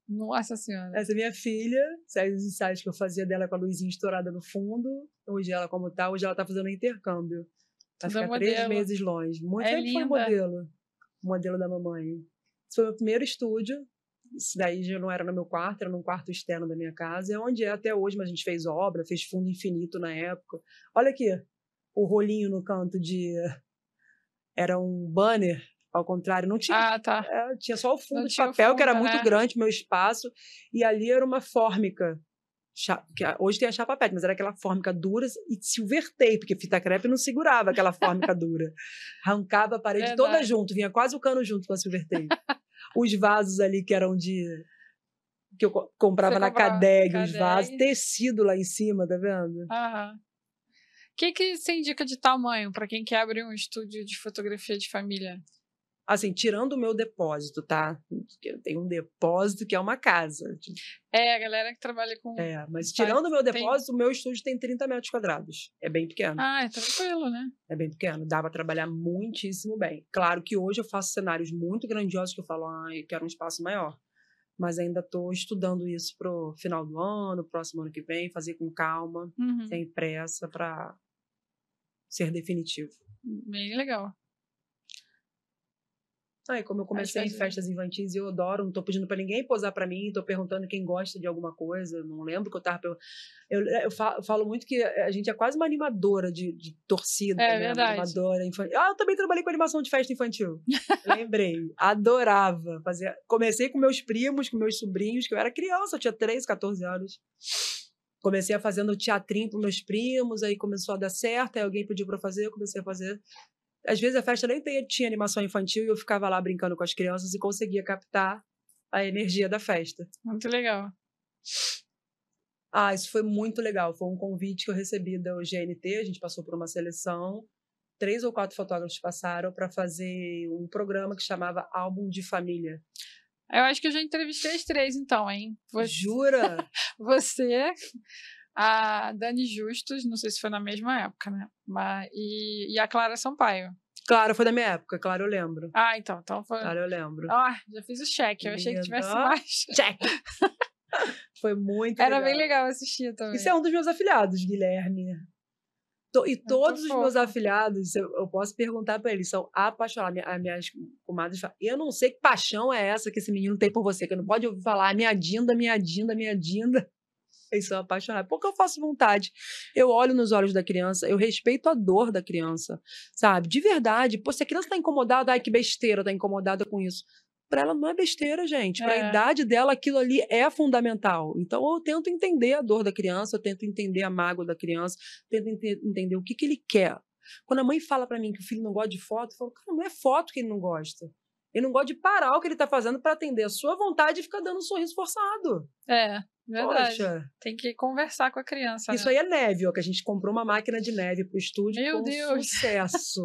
Nossa senhora. Essa é minha filha, sai os ensaios que eu fazia dela com a luzinha estourada no fundo. Hoje ela, como tá, hoje ela tá fazendo intercâmbio. Vai Tudo ficar três meses longe. Muito É sempre foi linda. modelo. Modelo da mamãe. Esse foi o meu primeiro estúdio. Isso daí já não era no meu quarto, era num quarto externo da minha casa. É onde é até hoje, mas a gente fez obra, fez fundo infinito na época. Olha aqui, o rolinho no canto de. Era um banner, ao contrário, não tinha Ah, tá. é, tinha só o fundo Não de papel, que era fundo, muito né? grande, meu espaço, e ali era uma fórmica. Hoje tem a chapa PET, mas era aquela fórmica dura e silver tape, porque fita crepe não segurava aquela fórmica dura. <laughs> Arrancava a parede toda Verdade. junto, vinha quase o cano junto com a silver tape. <laughs> Os vasos ali que eram de. que eu co- comprava Você na Cadeg, os vasos, tecido lá em cima, tá vendo? Aham. O que, que você indica de tamanho para quem quer abrir um estúdio de fotografia de família? Assim, tirando o meu depósito, tá? Eu tenho um depósito que é uma casa. É, a galera que trabalha com. É, mas tirando o meu tem- depósito, o meu estúdio tem 30 metros quadrados. É bem pequeno. Ah, é tranquilo, né? É bem pequeno. Dá pra trabalhar muitíssimo bem. Claro que hoje eu faço cenários muito grandiosos que eu falo, ah, eu quero um espaço maior. Mas ainda estou estudando isso pro final do ano, próximo ano que vem, fazer com calma, Uhum. sem pressa, para ser definitivo. Bem legal. Aí, como eu comecei em fazer. festas infantis e eu adoro, não tô pedindo pra ninguém posar pra mim, tô perguntando quem gosta de alguma coisa, não lembro que eu tava. Eu, eu, fa- eu falo muito que a gente é quase uma animadora de, de torcida, É né? Verdade. animadora infantil. Ah, eu também trabalhei com animação de festa infantil. <laughs> Lembrei. Adorava. Fazer... Comecei com meus primos, com meus sobrinhos, que eu era criança, eu tinha 13, 14 anos. Comecei a fazendo teatrinho com meus primos, aí começou a dar certo, aí alguém pediu pra eu fazer, eu comecei a fazer. Às vezes a festa nem tem- tinha animação infantil e eu ficava lá brincando com as crianças e conseguia captar a energia da festa. Muito legal. Ah, isso foi muito legal. Foi um convite que eu recebi da GNT, a gente passou por uma seleção. Três ou quatro fotógrafos passaram para fazer um programa que chamava Álbum de Família. Eu acho que eu já entrevistei as três, então, hein? <laughs> Você, Jura? você, a Dani Justus, não sei se foi na mesma época, né? Mas, e, e a Clara Sampaio. claro, foi da minha época, claro, eu lembro. Ah, então. Então foi. Claro, eu lembro. Ah, já fiz o cheque. Eu achei que tivesse mais. Check! <laughs> foi muito Era legal. bem legal assistir também. Isso é um dos meus afilhados, Guilherme. E todos os meus fofo. afilhados, eu, eu posso perguntar para eles, são apaixonados. Minha, as minhas comadres falam, eu não sei que paixão é essa que esse menino tem por você, que não pode ouvir falar, "Ah, minha Dinda, minha Dinda, minha Dinda. <laughs> Eles são apaixonados. Porque eu faço vontade. Eu olho nos olhos da criança, eu respeito a dor da criança, sabe? De verdade. Pô, se a criança tá incomodada, ai que besteira, tá incomodada com isso. Para ela não é besteira, gente. Para a É. idade dela, aquilo ali é fundamental. Então eu tento entender a dor da criança, eu tento entender a mágoa da criança, tento ente- entender o que, que ele quer. Quando a mãe fala para mim que o filho não gosta de foto, eu falo, cara, não é foto que ele não gosta. Ele não gosta de parar o que ele tá fazendo para atender a sua vontade e ficar dando um sorriso forçado. É, verdade. Poxa, Tem que conversar com a criança. isso né? aí é neve, ó, que a gente comprou uma máquina de neve pro estúdio Meu com Deus. sucesso.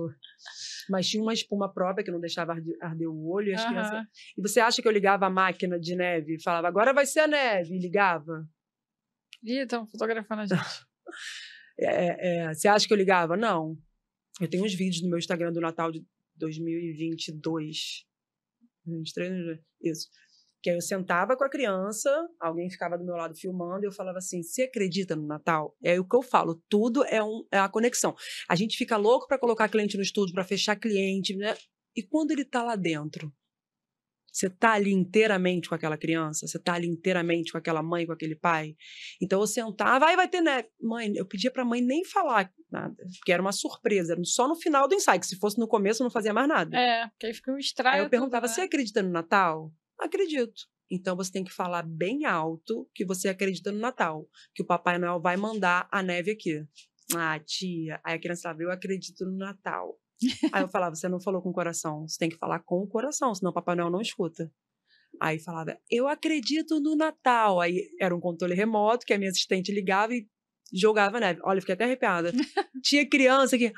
<laughs> Mas tinha uma espuma própria que não deixava arde- arder o olho e as crianças e você acha que eu ligava a máquina de neve e falava, agora vai ser a neve? E ligava? Ih, estão fotografando a <laughs> gente. É, é, você acha que eu ligava? Não. Eu tenho uns vídeos no meu Instagram do Natal de 2022. 23, isso. Que aí eu sentava com a criança, alguém ficava do meu lado filmando, e eu falava assim: você acredita no Natal? É o que eu falo, tudo é, um, é a conexão. A gente fica louco para colocar cliente no estúdio, para fechar cliente, né? E quando ele está lá dentro? Você está ali inteiramente com aquela criança? Você está ali inteiramente com aquela mãe, com aquele pai? Então eu sentava, aí vai ter neve. Mãe, eu pedia para a mãe nem falar nada, porque era uma surpresa, era só no final do ensaio, que se fosse no começo eu não fazia mais nada. É, porque aí fica um estranho. Aí eu perguntava, tudo, né? você acredita no Natal? Acredito. Então você tem que falar bem alto que você acredita no Natal, que o Papai Noel vai mandar a neve aqui. Ah, tia. Aí a criança falava, eu acredito no Natal. Aí eu falava, você não falou com o coração, você tem que falar com o coração, senão o Papai Noel não escuta. Aí falava, eu acredito no Natal. Aí era um controle remoto que a minha assistente ligava e jogava neve. Olha, eu fiquei até arrepiada. <laughs> Tinha criança que.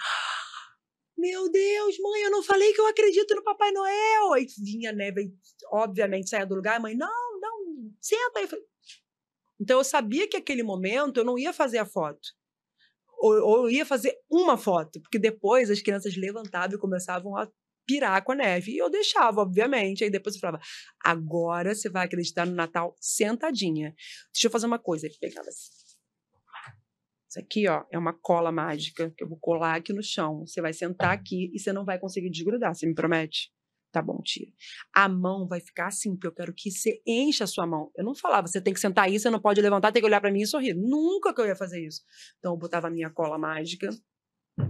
Meu Deus, mãe, eu não falei que eu acredito no Papai Noel. Aí vinha neve, obviamente saía do lugar. Mãe, não, não, senta aí. Então eu sabia que aquele momento eu não ia fazer a foto. Ou, ou eu ia fazer uma foto, porque depois as crianças levantavam e começavam a pirar com a neve. E eu deixava, obviamente. Aí depois eu falava, agora você vai acreditar no Natal sentadinha. Deixa eu fazer uma coisa. Ele pegava assim. Isso aqui, ó, é uma cola mágica que eu vou colar aqui no chão. Você vai sentar aqui e você não vai conseguir desgrudar. Você me promete? Tá bom, tia. A mão vai ficar assim, porque eu quero que você encha a sua mão. Eu não falava, você tem que sentar aí, você não pode levantar, tem que olhar para mim e sorrir. Nunca que eu ia fazer isso. Então eu botava a minha cola mágica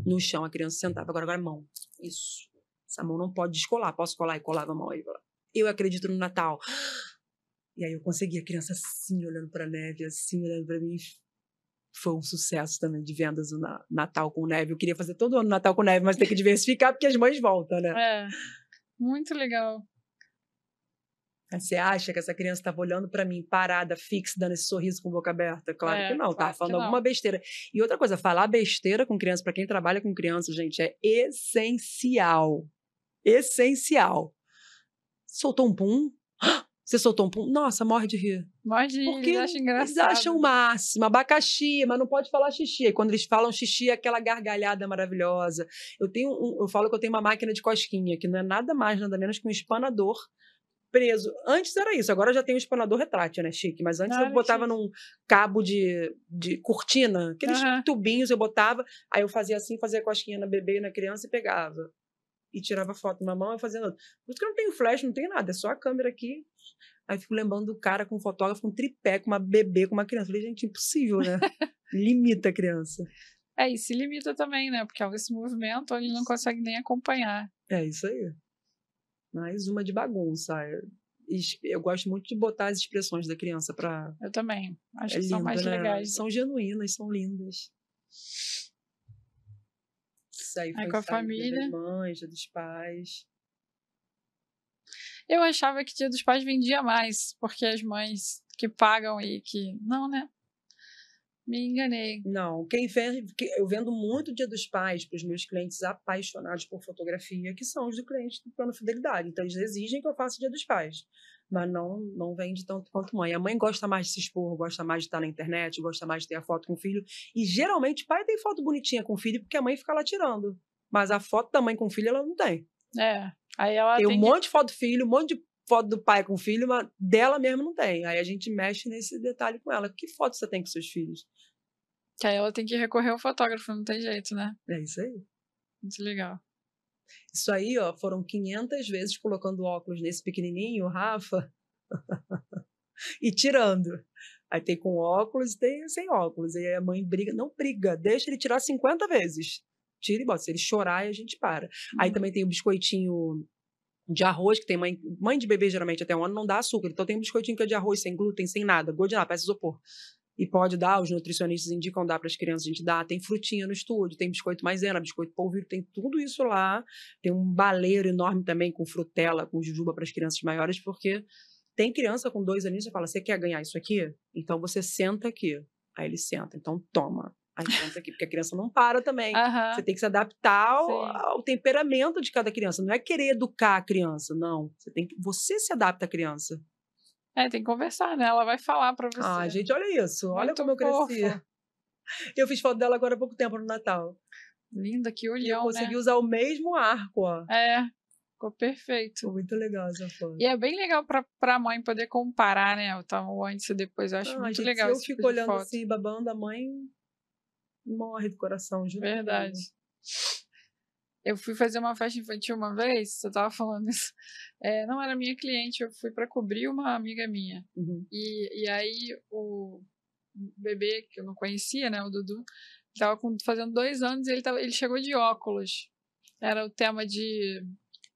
no chão, a criança sentava. Agora, agora, mão. Isso. Essa mão não pode descolar. Posso colar? E colava a mão aí. Eu acredito no Natal. E aí eu consegui a criança assim, olhando para a neve, assim, olhando para mim. Foi um sucesso também de vendas no Natal com neve. Eu queria fazer todo ano Natal com neve, mas tem que diversificar porque as mães voltam, né? É. Muito legal. Você acha que essa criança estava olhando para mim, parada, fixa, dando esse sorriso com boca aberta? Claro É, que não, claro tava que falando não. alguma besteira. E outra coisa, falar besteira com criança, para quem trabalha com criança, gente, é essencial. Essencial. Soltou um pum? Você soltou um pum? Nossa, morre de rir. Morde, Porque eles acham engraçado. Eles acham o máximo, abacaxi, mas não pode falar xixi. Aí quando eles falam xixi, é aquela gargalhada maravilhosa. Eu tenho um- eu falo que eu tenho uma máquina de cosquinha, que não é nada mais, nada menos que um espanador preso. Antes era isso, agora já tem um espanador retrátil, né, chique? Mas antes Ah, eu botava chique. num cabo de, de cortina, aqueles Aham. tubinhos eu botava, aí eu fazia assim, fazia cosquinha na bebê e na criança e pegava. E tirava foto numa mão e fazia na outra. Por isso que eu não tenho flash, não tenho nada, é só a câmera aqui. Aí fico lembrando do cara com um fotógrafo, com um tripé, com uma bebê, com uma criança. Falei, gente, impossível, né? <laughs> Limita a criança. É, e se limita também, né? Porque esse movimento ele não consegue nem acompanhar. É isso aí. Mais uma de bagunça. Eu, eu gosto muito de botar as expressões da criança para Eu também. Acho é que são lindo, mais né? legais. São genuínas, são lindas. Aí foi com a família. das mães, dia dos pais. Eu achava que Dia dos Pais vendia mais, porque as mães que pagam e que. Não, né? Me enganei. Não, quem vende, eu vendo muito Dia dos Pais para os meus clientes apaixonados por fotografia, que são os do cliente do plano fidelidade. Então eles exigem que eu faça Dia dos Pais, mas não não vende tanto quanto mãe. A mãe gosta mais de se expor, gosta mais de estar na internet, gosta mais de ter a foto com o filho. E geralmente pai tem foto bonitinha com o filho porque a mãe fica lá tirando. Mas a foto da mãe com o filho ela não tem. É. Aí ela Tem tem, um que- monte de foto do filho, um monte de foto do pai com o filho, mas dela mesmo não tem. Aí a gente mexe nesse detalhe com ela. Que foto você tem com seus filhos? que aí ela tem que recorrer ao fotógrafo, não tem jeito, né? É isso aí. Muito legal. Isso aí, ó, foram 500 vezes colocando óculos nesse pequenininho, Rafa, <laughs> e tirando. Aí tem com óculos e tem sem óculos. Aí a mãe briga, não briga, deixa ele tirar 50 vezes. Tira e bota. Se ele chorar, a gente para. Aí Uhum. também tem o biscoitinho de arroz, que tem mãe. Mãe de bebê, geralmente, até um ano, não dá açúcar. Então tem um biscoitinho que é de arroz, sem glúten, sem nada. Gosto de nada, parece isopor. E pode dar, os nutricionistas indicam dar para as crianças, a gente dá. Tem frutinha no estúdio, tem biscoito maisena, biscoito polvilho, tem tudo isso lá. Tem um baleiro enorme também com frutela, com jujuba para as crianças maiores, porque tem criança com dois aninhos, você fala, você quer ganhar isso aqui? Então você senta aqui. Aí ele senta, então toma. Aí senta aqui, porque a criança não para também. Aham. Você tem que se adaptar ao, ao temperamento de cada criança. Não é querer educar a criança, não. Você tem que, você se adapta à criança. É, tem que conversar, né? Ela vai falar pra você. Ah, gente, olha isso. Olha Muito como eu cresci. <laughs> Eu fiz foto dela agora há pouco tempo no Natal. Linda, que E eu olhão, consegui né? usar o mesmo arco, ó. É, ficou perfeito. Ficou muito legal essa foto. E é bem legal pra, pra mãe poder comparar, né? O, antes e depois. Eu acho Ah, muito gente, legal Se eu esse tipo fico olhando foto. assim, babando, a mãe morre do coração, juro. Verdade. Deus. Eu fui fazer uma festa infantil uma vez, você tava falando isso. <laughs> É, não era minha cliente, eu fui pra cobrir uma amiga minha. Uhum. E, e aí o bebê, que eu não conhecia, né, o Dudu, tava com, fazendo dois anos e ele, tava, ele chegou de óculos. Era o tema de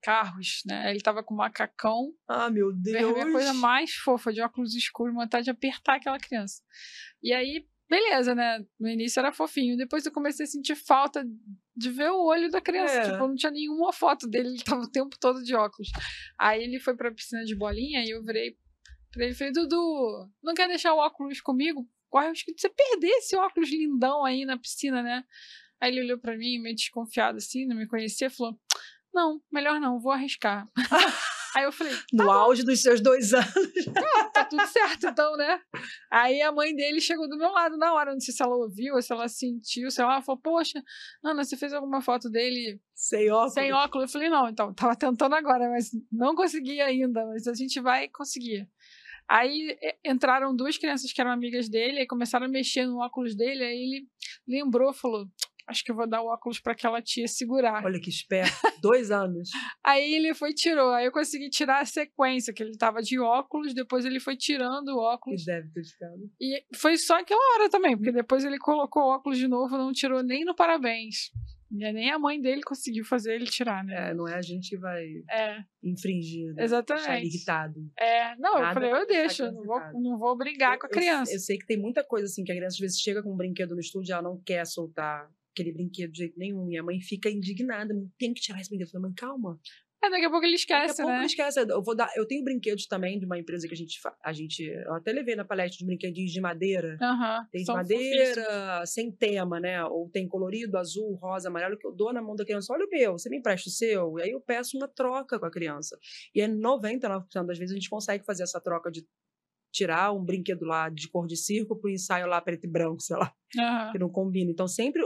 carros, né? Ele tava com macacão, Ah, meu Deus. a coisa mais fofa, de óculos escuros, vontade de apertar aquela criança. E aí, beleza, né? No início era fofinho, depois eu comecei a sentir falta de ver o olho da criança. É. Tipo, não tinha nenhuma foto dele, ele tava o tempo todo de óculos. Aí ele foi pra piscina de bolinha e eu virei pra ele e falei, Dudu, não quer deixar o óculos comigo? Corre o risco de você perder esse óculos lindão aí na piscina, né? Aí ele olhou pra mim, meio desconfiado assim, não me conhecia, falou, não, melhor não, vou arriscar. <laughs> aí eu falei, No auge dos seus dois <laughs> anos. tá tudo certo, então, né? Aí a mãe dele chegou do meu lado na hora, não sei se ela ouviu ou se ela sentiu, sei lá, ela falou, poxa, Ana, você fez alguma foto dele Sem óculos. sem óculos? Eu falei, não, então, tava tentando agora, mas não consegui ainda, mas a gente vai conseguir. Aí entraram duas crianças que eram amigas dele, aí começaram a mexer no óculos dele, aí ele lembrou, falou, acho que eu vou dar o óculos para aquela tia segurar. Olha que esperto. dois anos. <laughs> Aí ele foi e tirou. Aí eu consegui tirar a sequência, que ele tava de óculos, depois ele foi tirando o óculos. deve ter ficado. E foi só aquela hora também, porque depois ele colocou o óculos de novo, não tirou nem no parabéns. E nem a mãe dele conseguiu fazer ele tirar, né? É, não é a gente que vai É, infringir, né? Deixar ele exatamente. irritado. É, não, eu Nada falei, eu deixar deixo, eu criança não vou, não vou brigar com a Eu- criança. Eu, sei que tem muita coisa assim que a criança às vezes chega com um brinquedo no estúdio e ela não quer soltar aquele brinquedo de jeito nenhum. E a mãe fica indignada. Tem que tirar esse brinquedo. Eu falei, mãe, calma. É, daqui a pouco ele Daqui a esquece, pouco né? não esquece. Eu, vou dar, eu tenho brinquedos também de uma empresa que a gente. A gente eu até levei na palestra de brinquedinhos de madeira. Aham. Tem de são fofíssimos. madeira, sem tema, né? Ou tem colorido, azul, rosa, amarelo, que eu dou na mão da criança. Olha o meu, você me empresta o seu? E aí eu peço uma troca com a criança. E é 99% das vezes a gente consegue fazer essa troca de tirar um brinquedo lá de cor de circo pro ensaio lá preto e branco, sei lá, Aham. que não combina. Então sempre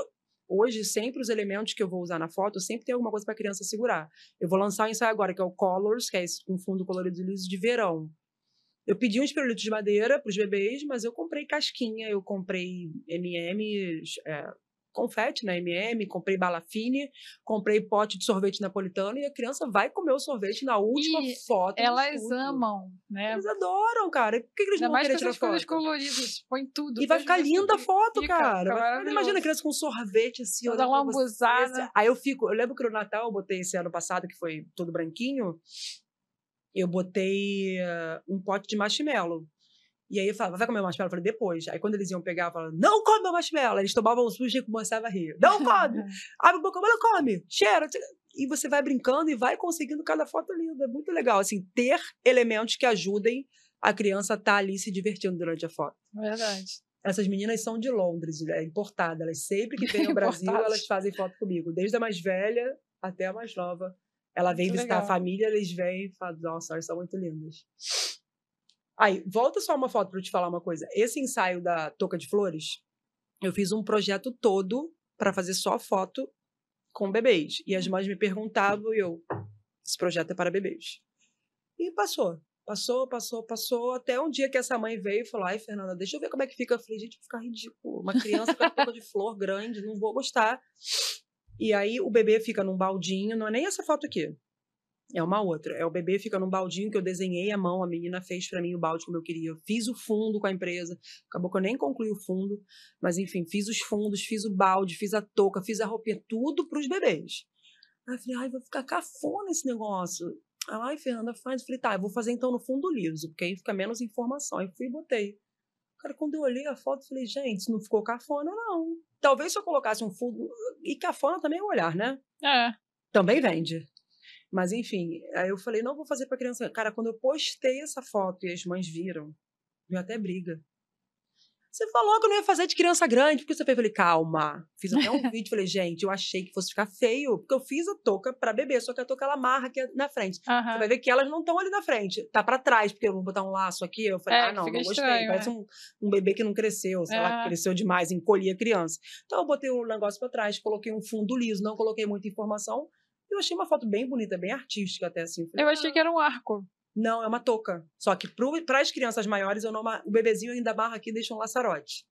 hoje sempre os elementos que eu vou usar na foto, sempre tem alguma coisa para a criança segurar. Eu vou lançar o ensaio agora, que é o Colors, que é esse com fundo colorido liso de verão. Eu pedi uns pirulitos de madeira para os bebês, mas eu comprei casquinha, eu comprei M&M, é, confete na M&M, comprei bala fine, comprei pote de sorvete napolitano e a criança vai comer o sorvete na última E foto. Elas amam, né? Eles adoram, cara. Por que, que eles Ainda não vão mais com querer tirar coisas foto? coloridas. Põe tudo. E vai faz ficar linda a foto, Fica, cara. fica. Imagina a criança com sorvete assim, pra você. lambuzada. Aí eu fico, eu lembro que no Natal eu botei esse ano passado, que foi todo branquinho, eu botei eh, um pote de marshmallow. E aí eu falava, vai comer marshmallow? Eu falei, depois. Aí quando eles iam pegar, eu falava, não come meu marshmallow. Eles tomavam um susto e começavam a rir. Não come! <laughs> Abre a boca, mas não come! Cheira! E você vai brincando e vai conseguindo cada foto linda. É muito legal, assim, ter elementos que ajudem a criança a estar ali se divertindo durante a foto. Verdade. Essas meninas são de Londres, é importada. Elas sempre que <laughs> vêm ao Brasil, elas fazem foto comigo. Desde a mais velha até a mais nova. Ela vem Muito visitar a legal. família, eles vêm e falam, nossa, elas são muito lindas. Aí, volta só uma foto para eu te falar uma coisa. Esse ensaio da Toca de Flores, eu fiz um projeto todo para fazer só foto com bebês. E as mães me perguntavam e eu, esse projeto é para bebês. E passou. Passou, passou, passou, até um dia que essa mãe veio e falou: Ai, Fernanda, deixa eu ver como é que fica. Eu falei: Gente, ficar ridículo. Uma criança com a boca de flor grande, não vou gostar. E aí o bebê fica num baldinho, não é nem essa foto aqui. É uma outra. É o bebê fica num baldinho que eu desenhei à mão, a menina fez para mim o balde como eu queria. Eu fiz o fundo com a empresa. Acabou que eu nem concluí o fundo, mas enfim, fiz os fundos, fiz o balde, fiz a touca, fiz a roupinha, tudo para os bebês. Aí eu falei: Ai, vai ficar cafona esse negócio. Ai, Fernanda, faz. Eu falei, tá, eu vou fazer então no fundo liso, porque aí fica menos informação. Aí fui e botei. Cara, quando eu olhei a foto, eu falei, gente, isso não ficou cafona, não. Talvez se eu colocasse um fundo. E cafona também é o olhar, né? É. Também vende. Mas enfim, aí eu falei, não vou fazer pra criança. Cara, quando eu postei essa foto e as mães viram, deu até briga. Você falou que eu não ia fazer de criança grande, porque você fez? Eu falei, calma. Fiz até um <laughs> vídeo, falei, gente, eu achei que fosse ficar feio, porque eu fiz a touca pra bebê, só que a touca ela amarra aqui na frente. Uhum. Você vai ver que elas não estão ali na frente, tá pra trás, porque eu vou botar um laço aqui. Eu falei, é, ah, não, não gostei. Estranho, Parece é. um, um, bebê que não cresceu, sei lá, que cresceu demais, encolhia a criança. Então eu botei o negócio pra trás, coloquei um fundo liso, não coloquei muita informação. Eu achei uma foto bem bonita, bem artística até assim. Falei, eu achei ah, que era um arco. Não, é uma touca. Só que para as crianças maiores, eu não, o bebezinho ainda barra aqui e deixa um laçarote.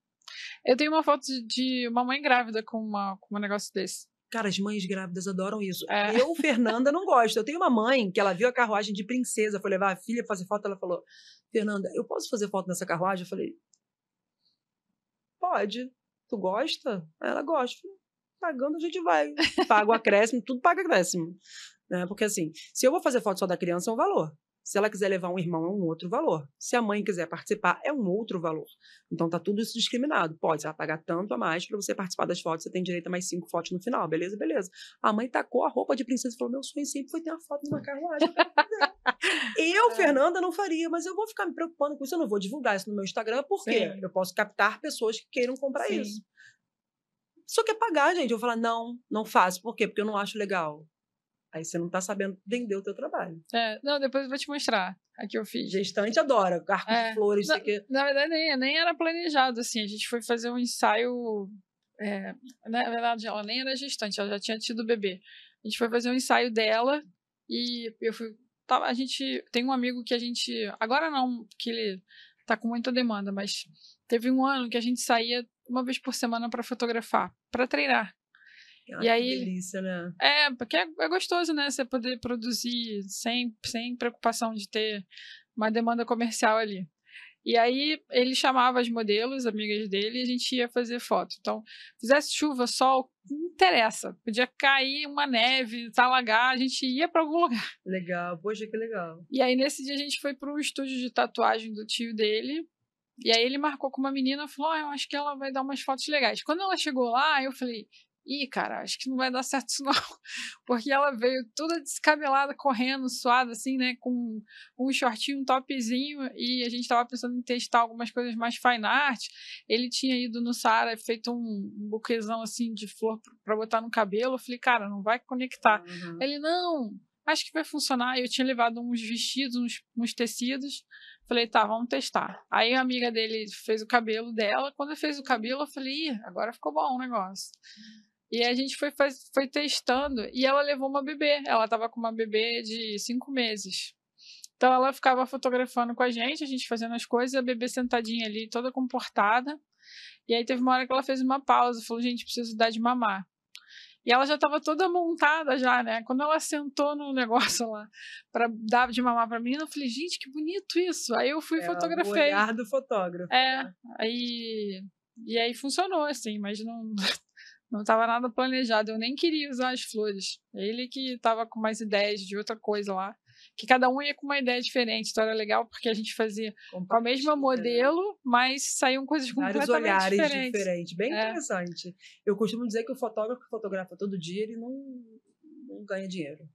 Eu tenho uma foto de uma mãe grávida com, uma, com um negócio desse. Cara, as mães grávidas adoram isso. É. Eu, <laughs> Fernanda, não gosto. Eu tenho uma mãe que ela viu a carruagem de princesa, foi levar a filha pra fazer foto, ela falou: Fernanda, eu posso fazer foto nessa carruagem? Eu falei: Pode. Tu gosta? Ela gosta. Pagando a gente vai. Paga o acréscimo, tudo paga acréscimo. Né? Porque assim, se eu vou fazer foto só da criança, é um valor. Se ela quiser levar um irmão, é um outro valor. Se a mãe quiser participar, é um outro valor. Então tá tudo isso discriminado. Pode, você vai pagar tanto a mais para você participar das fotos, você tem direito a mais cinco fotos no final. Beleza, beleza. A mãe tacou a roupa de princesa e falou: meu sonho sempre foi ter uma foto numa carruagem. <laughs> eu, é. Fernanda, não faria, mas eu vou ficar me preocupando com isso. Eu não vou divulgar isso no meu Instagram, porque Sim. eu posso captar pessoas que queiram comprar Sim. isso. Só quer pagar, gente. Eu vou falar, não, não faço. Por quê? Porque eu não acho legal. Aí você não está sabendo vender o teu trabalho. É, não, depois eu vou te mostrar. Aqui eu fiz. Gestante adora, arco é, de flores, na, isso aqui. Na verdade, nem, nem era planejado, assim. A gente foi fazer um ensaio. É, na verdade, ela nem era gestante, ela já tinha tido bebê. A gente foi fazer um ensaio dela e eu fui. Tava, a gente tem um amigo que a gente. Agora não, porque ele tá com muita demanda, mas teve um ano que a gente saía uma vez por semana para fotografar, para treinar. Ah, e aí, delícia, né? É, porque é, é, gostoso, né? Você poder produzir sem, sem preocupação de ter uma demanda comercial ali. E aí ele chamava as modelos, amigas dele, e a gente ia fazer foto. Então, fizesse chuva, sol, não interessa. Podia cair uma neve, alagar, a gente ia para algum lugar. Legal, poxa, que legal. E aí nesse dia a gente foi para um estúdio de tatuagem do tio dele. E aí ele marcou com uma menina e falou: oh, eu acho que ela vai dar umas fotos legais. Quando ela chegou lá, eu falei: Ih, cara, acho que não vai dar <laughs> certo isso não. Porque ela veio toda descabelada, correndo, suada, assim, né? Com um shortinho, um topzinho. E a gente tava pensando em testar algumas coisas mais fine art. Ele tinha ido no Sara feito um, um buquezão, assim, de flor para botar no cabelo. Eu falei, cara, não vai conectar. Uhum. Ele, não, acho que vai funcionar. Eu tinha levado uns vestidos, uns, uns tecidos. Falei, tá, vamos testar. Aí a amiga dele fez o cabelo dela. Quando fez o cabelo, eu falei, Ih, agora ficou bom o negócio. E a gente foi, foi testando e ela levou uma bebê. Ela estava com uma bebê de cinco meses. Então ela ficava fotografando com a gente, a gente fazendo as coisas, a bebê sentadinha ali, toda comportada. E aí teve uma hora que ela fez uma pausa, falou: gente, preciso dar de mamar. E ela já estava toda montada já, né? Quando ela sentou no negócio lá para dar de mamar para mim, eu falei: gente, que bonito isso. Aí eu fui é, fotografei. O olhar do fotógrafo. É, né? aí e aí funcionou assim, mas não <laughs> não estava nada planejado, eu nem queria usar as flores. Ele que estava com mais ideias de outra coisa lá. Que cada um ia com uma ideia diferente, então era legal porque a gente fazia com a mesma modelo, mas saíam coisas Vários completamente olhares diferentes. diferentes. Bem é. interessante. Eu costumo dizer que o fotógrafo que fotografa todo dia, ele não, não ganha dinheiro.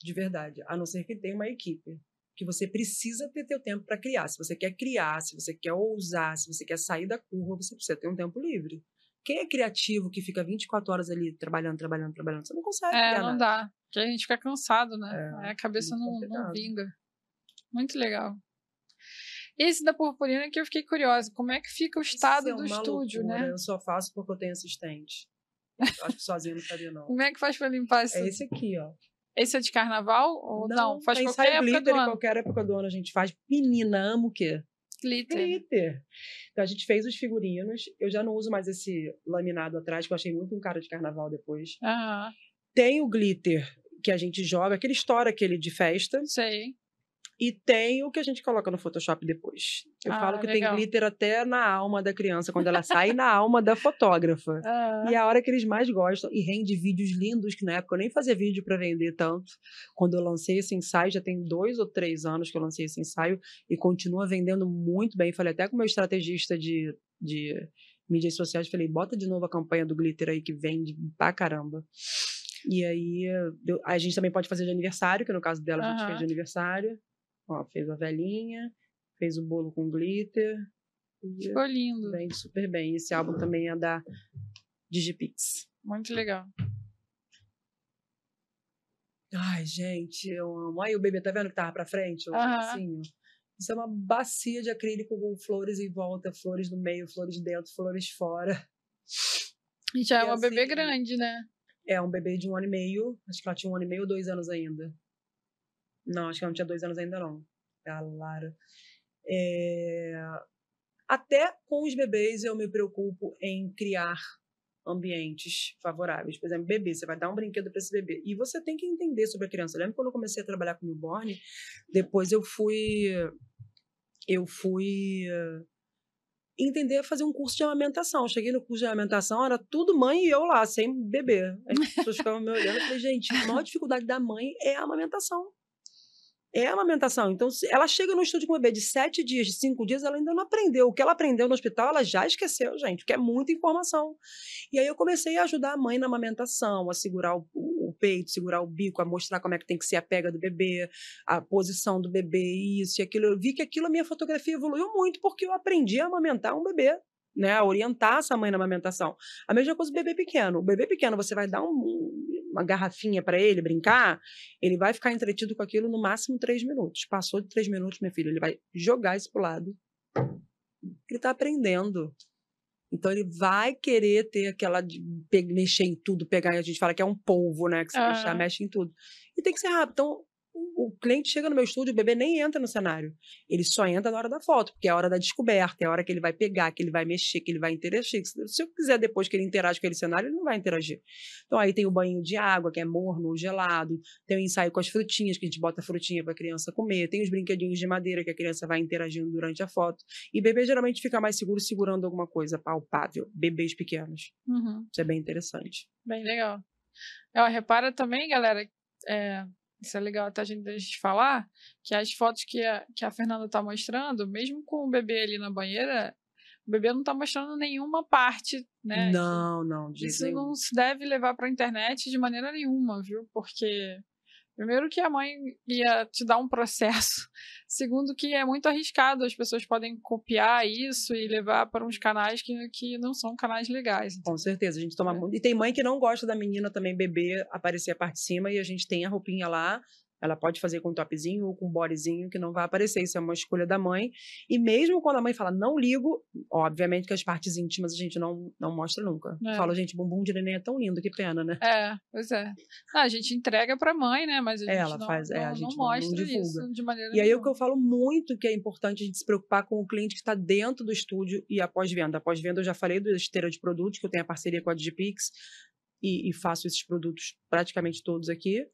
De verdade. A não ser que tenha uma equipe que você precisa ter teu tempo para criar. Se você quer criar, se você quer ousar, se você quer sair da curva, você precisa ter um tempo livre. Quem é criativo que fica 24 horas ali trabalhando, trabalhando, trabalhando? Você não consegue. É, não nada. dá. Porque a gente fica cansado, né? É, a cabeça não, não vinga. Muito legal. Esse da purpurina que eu fiquei curiosa. Como é que fica o estado é do estúdio, loucura. né? Eu só faço porque eu tenho assistente. Eu acho que sozinho não faria, não. Como é que faz pra limpar esse? É esse aqui, ó. Esse é de carnaval ou não? não? Faz qualquer época glitter, do ano. qualquer época do ano a gente faz. Menina, amo o quê? Glitter. Glitter. Então a gente fez os figurinos. Eu já não uso mais esse laminado atrás, que eu achei muito um cara de carnaval depois. Uhum. Tem o glitter que a gente joga, aquele estoura aquele de festa. Sei. E tem o que a gente coloca no Photoshop depois. Eu ah, falo que legal. tem glitter até na alma da criança, quando ela <laughs> sai na alma da fotógrafa. Ah. E é a hora que eles mais gostam. E rende vídeos lindos, que na época eu nem fazia vídeo para vender tanto. Quando eu lancei esse ensaio, já tem dois ou três anos que eu lancei esse ensaio, e continua vendendo muito bem. Falei até com o meu estrategista de, de mídias sociais, falei, bota de novo a campanha do glitter aí, que vende pra caramba. E aí, a gente também pode fazer de aniversário, que no caso dela a gente fez de aniversário. Ó, fez a velhinha, fez o bolo com glitter. Ficou lindo. Vende super bem. Esse álbum também é da Digipix. Muito legal. Ai, gente, eu amo. Aí o bebê, tá vendo que tava pra frente? Assim, Isso é uma bacia de acrílico com flores em volta, flores no meio, flores dentro, flores fora. E já e é uma assim, bebê grande, né? É, um bebê de um ano e meio. Acho que ela tinha um ano e meio ou dois anos ainda. Não, acho que ela não tinha dois anos ainda, não. A Lara. É... Até com os bebês eu me preocupo em criar ambientes favoráveis. Por exemplo, bebê, você vai dar um brinquedo para esse bebê. E você tem que entender sobre a criança. Eu lembro quando eu comecei a trabalhar com newborn, depois eu fui eu fui entender fazer um curso de amamentação. Cheguei no curso de amamentação, era tudo mãe e eu lá, sem bebê. As pessoas ficavam me olhando e falei, gente, a maior dificuldade da mãe é a amamentação é a amamentação. Então, ela chega no estúdio com um bebê de sete dias, de cinco dias, ela ainda não aprendeu. O que ela aprendeu no hospital, ela já esqueceu, gente, porque é muita informação. E aí eu comecei a ajudar a mãe na amamentação, a segurar o, o, peito, segurar o bico, a mostrar como é que tem que ser a pega do bebê, a posição do bebê, isso e aquilo. Eu vi que aquilo, a minha fotografia evoluiu muito, porque eu aprendi a amamentar um bebê né, orientar essa mãe na amamentação. A mesma coisa do bebê pequeno. O bebê pequeno, você vai dar um, uma garrafinha para ele brincar, ele vai ficar entretido com aquilo no máximo três minutos. Passou de três minutos, meu filho, ele vai jogar isso pro lado. Ele está aprendendo. Então ele vai querer ter aquela de mexer em tudo, pegar, a gente fala que é um polvo, né? Que você ah. mexe em tudo. E tem que ser rápido. Então, o cliente chega no meu estúdio, o bebê nem entra no cenário. Ele só entra na hora da foto, porque é a hora da descoberta, é a hora que ele vai pegar, que ele vai mexer, que ele vai interagir. Se eu quiser depois que ele interage com aquele cenário, ele não vai interagir. Então aí tem o banho de água, que é morno ou gelado, tem o ensaio com as frutinhas, que a gente bota a frutinha para a criança comer, tem os brinquedinhos de madeira que a criança vai interagindo durante a foto. E bebê geralmente fica mais seguro segurando alguma coisa palpável, bebês pequenos. Uhum. Isso é bem interessante. Bem legal. Ó, repara também, galera, é, isso é legal até a gente, a gente falar, que as fotos que a, que a Fernanda está mostrando, mesmo com o bebê ali na banheira, o bebê não está mostrando nenhuma parte, né? Não, não. Isso nenhum. não se deve levar para a internet de maneira nenhuma, viu? Porque Primeiro que a mãe ia te dar um processo. <laughs> Segundo que é muito arriscado, as pessoas podem copiar isso e levar para uns canais que, que não são canais legais. Com certeza, a gente toma é. E tem mãe que não gosta da menina também beber, aparecer a parte de cima e a gente tem a roupinha lá ela pode fazer com topzinho ou com bodyzinho que não vai aparecer. Isso é uma escolha da mãe. E mesmo quando a mãe fala não ligo, obviamente que as partes íntimas a gente não, não mostra nunca. É. Fala, gente, bumbum de neném é tão lindo, que pena, né? É, pois é. Ah, a gente entrega pra mãe, né? Mas a gente ela não, faz, é, a gente não, mostra não divulga. isso de maneira E aí o que eu falo muito que é importante a gente se preocupar com o cliente que está dentro do estúdio e após venda. Após venda eu já falei do esteira de produtos, que eu tenho a parceria com a Digipix e, e faço esses produtos praticamente todos aqui.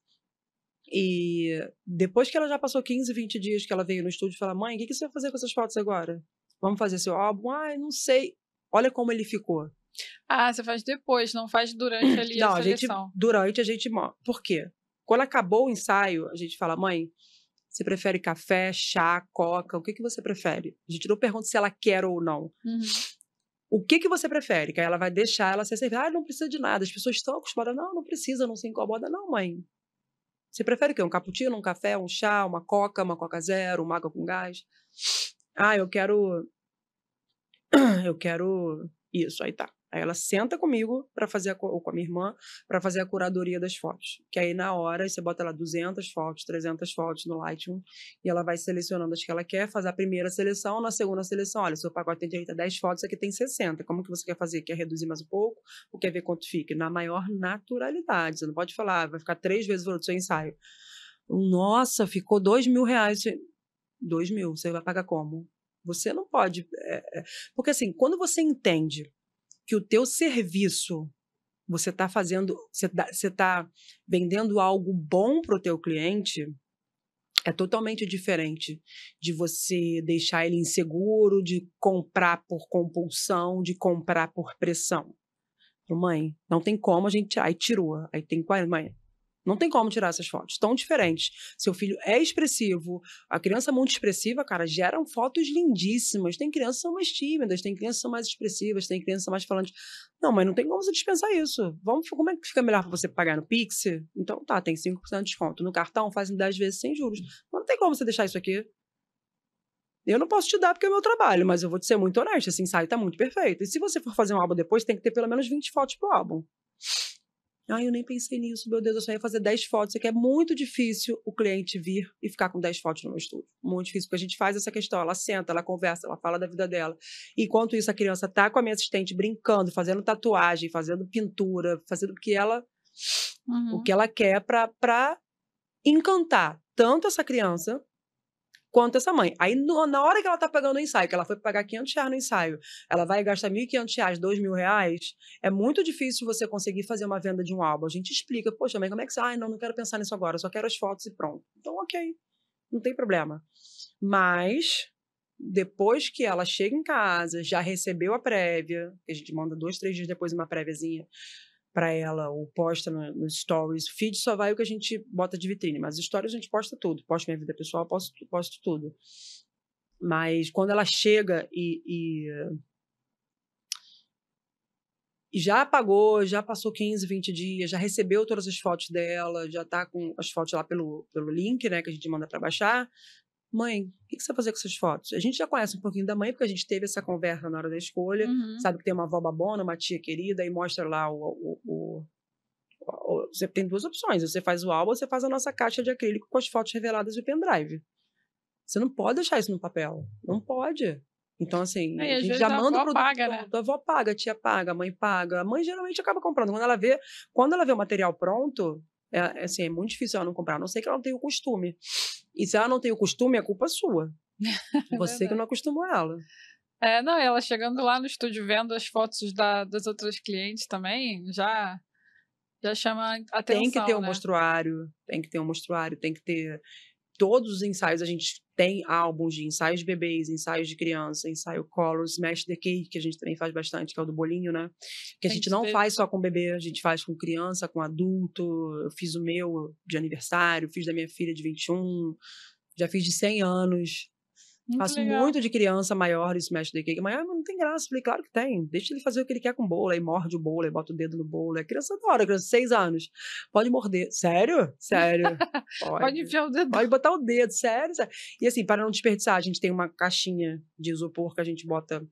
E depois que ela já passou 15, 20 dias que ela veio no estúdio, fala: Mãe, o que, que você vai fazer com essas fotos agora? Vamos fazer seu álbum? Ai, não sei. Olha como ele ficou. Ah, você faz depois, não faz durante ali <laughs> não, a. A gente, durante a gente. Por quê? Quando acabou o ensaio, a gente fala: Mãe, você prefere café, chá, coca? O que, que você prefere? A gente não pergunta se ela quer ou não. Uhum. O que, que você prefere? Que aí ela vai deixar ela ser servida. Ah, não precisa de nada. As pessoas estão acostumadas. Não, não precisa, não se incomoda. Não, mãe. Você prefere o quê? Um cappuccino, um café, um chá, uma coca, uma coca zero, uma água com gás? Ah, eu quero. <clears throat> Eu quero isso. Aí tá. Aí ela senta comigo para fazer a, ou com a minha irmã para fazer a curadoria das fotos. Que aí na hora você bota lá 200 fotos, 300 fotos no Lightroom e ela vai selecionando as que ela quer, fazer a primeira seleção, na segunda seleção, olha, seu pacote tem direito a 10 fotos, aqui tem 60. Como que você quer fazer? Quer reduzir mais um pouco ou quer ver quanto fica? Na maior naturalidade. Você não pode falar, vai ficar três vezes o valor do seu ensaio. Nossa, ficou dois mil reais. Dois mil, você vai pagar como? Você não pode. É, é, porque assim, quando você entende que o teu serviço você está fazendo, você está vendendo algo bom para o teu cliente, é totalmente diferente de você deixar ele inseguro, de comprar por compulsão, de comprar por pressão. Mãe, não tem como a gente. Aí tirou. Aí tem. Mãe, não tem como tirar essas fotos. Tão diferentes. Seu filho é expressivo. A criança muito expressiva, cara, geram fotos lindíssimas. Tem crianças que são mais tímidas, tem crianças que são mais expressivas, tem crianças mais falantes. Não, mas não tem como você dispensar isso. Vamos, como é que fica melhor para você pagar no Pix? Então tá, tem 5% de desconto. No cartão fazem 10 vezes sem juros. Mas não tem como você deixar isso aqui. Eu não posso te dar porque é o meu trabalho, mas eu vou te ser muito honesta. Esse ensaio tá muito perfeito. E se você for fazer um álbum depois, tem que ter pelo menos 20 fotos pro álbum. Ai, eu nem pensei nisso, meu Deus, eu só ia fazer 10 fotos. É que é muito difícil o cliente vir e ficar com 10 fotos no meu estúdio. Muito difícil, porque a gente faz essa questão. Ela senta, ela conversa, ela fala da vida dela. Enquanto isso, a criança tá com a minha assistente brincando, fazendo tatuagem, fazendo pintura, fazendo o que ela, uhum. o que ela quer para encantar tanto essa criança quanto essa mãe. Aí, no, na hora que ela tá pagando o ensaio, que ela foi pagar 500 reais no ensaio, ela vai gastar 1.500 reais, 2 mil reais, é muito difícil você conseguir fazer uma venda de um álbum. A gente explica, poxa, mãe, como é que você... Ai, não, não quero pensar nisso agora, só quero as fotos e pronto. Então, ok, não tem problema. Mas, depois que ela chega em casa, já recebeu a prévia, a gente manda dois, três dias depois uma préviazinha, para ela ou posta no, no, stories. Feed só vai o que a gente bota de vitrine, mas stories a gente posta tudo. Posto minha vida pessoal, posto, posto tudo. Mas quando ela chega e, e, já apagou, já passou 15, 20 dias, já recebeu todas as fotos dela, já tá com as fotos lá pelo, pelo link, né, que a gente manda para baixar, mãe, o que, você vai fazer com essas fotos? A gente já conhece um pouquinho da mãe, porque a gente teve essa conversa na hora da escolha, uhum. sabe que tem uma avó babona, uma tia querida, e mostra lá o, o, o, o, Você tem duas opções, você faz o álbum ou você faz a nossa caixa de acrílico com as fotos reveladas e o pendrive. Você não pode deixar isso no papel, não pode. Então, assim, é, a gente já manda o produto paga, né? A avó paga, a tia paga, a mãe paga. A mãe geralmente acaba comprando. Quando ela vê, quando ela vê o material pronto, é, é, assim, é muito difícil ela não comprar, a não sei que ela não tenha o costume. E se ela não tem o costume, a culpa é sua. <laughs> É Você que não acostumou ela. É, não, ela chegando lá no estúdio vendo as fotos da, das outras clientes também, já já chama atenção. Tem que ter um né? mostruário, tem que ter um mostruário, tem que ter todos os ensaios, a gente tem álbuns de ensaios de bebês, ensaios de criança, ensaio Colors, Smash the Cake, que a gente também faz bastante, que é o do bolinho, né? Que a gente não faz só com bebê, a gente faz com criança, com adulto. Eu fiz o meu de aniversário, fiz da minha filha de 21, já fiz de 100 anos. Muito Faço legal. muito de criança maior isso Smash the Cake. Maior, não tem graça. Falei, claro que tem. Deixa ele fazer o que ele quer com o bolo. Aí morde o bolo, aí bota o dedo no bolo. É criança adora, criança de seis anos. Pode morder. Sério? Sério. <laughs> Pode. Pode enfiar o dedo. Pode botar o dedo, sério, sério. E assim, para não desperdiçar, a gente tem uma caixinha de isopor que a gente bota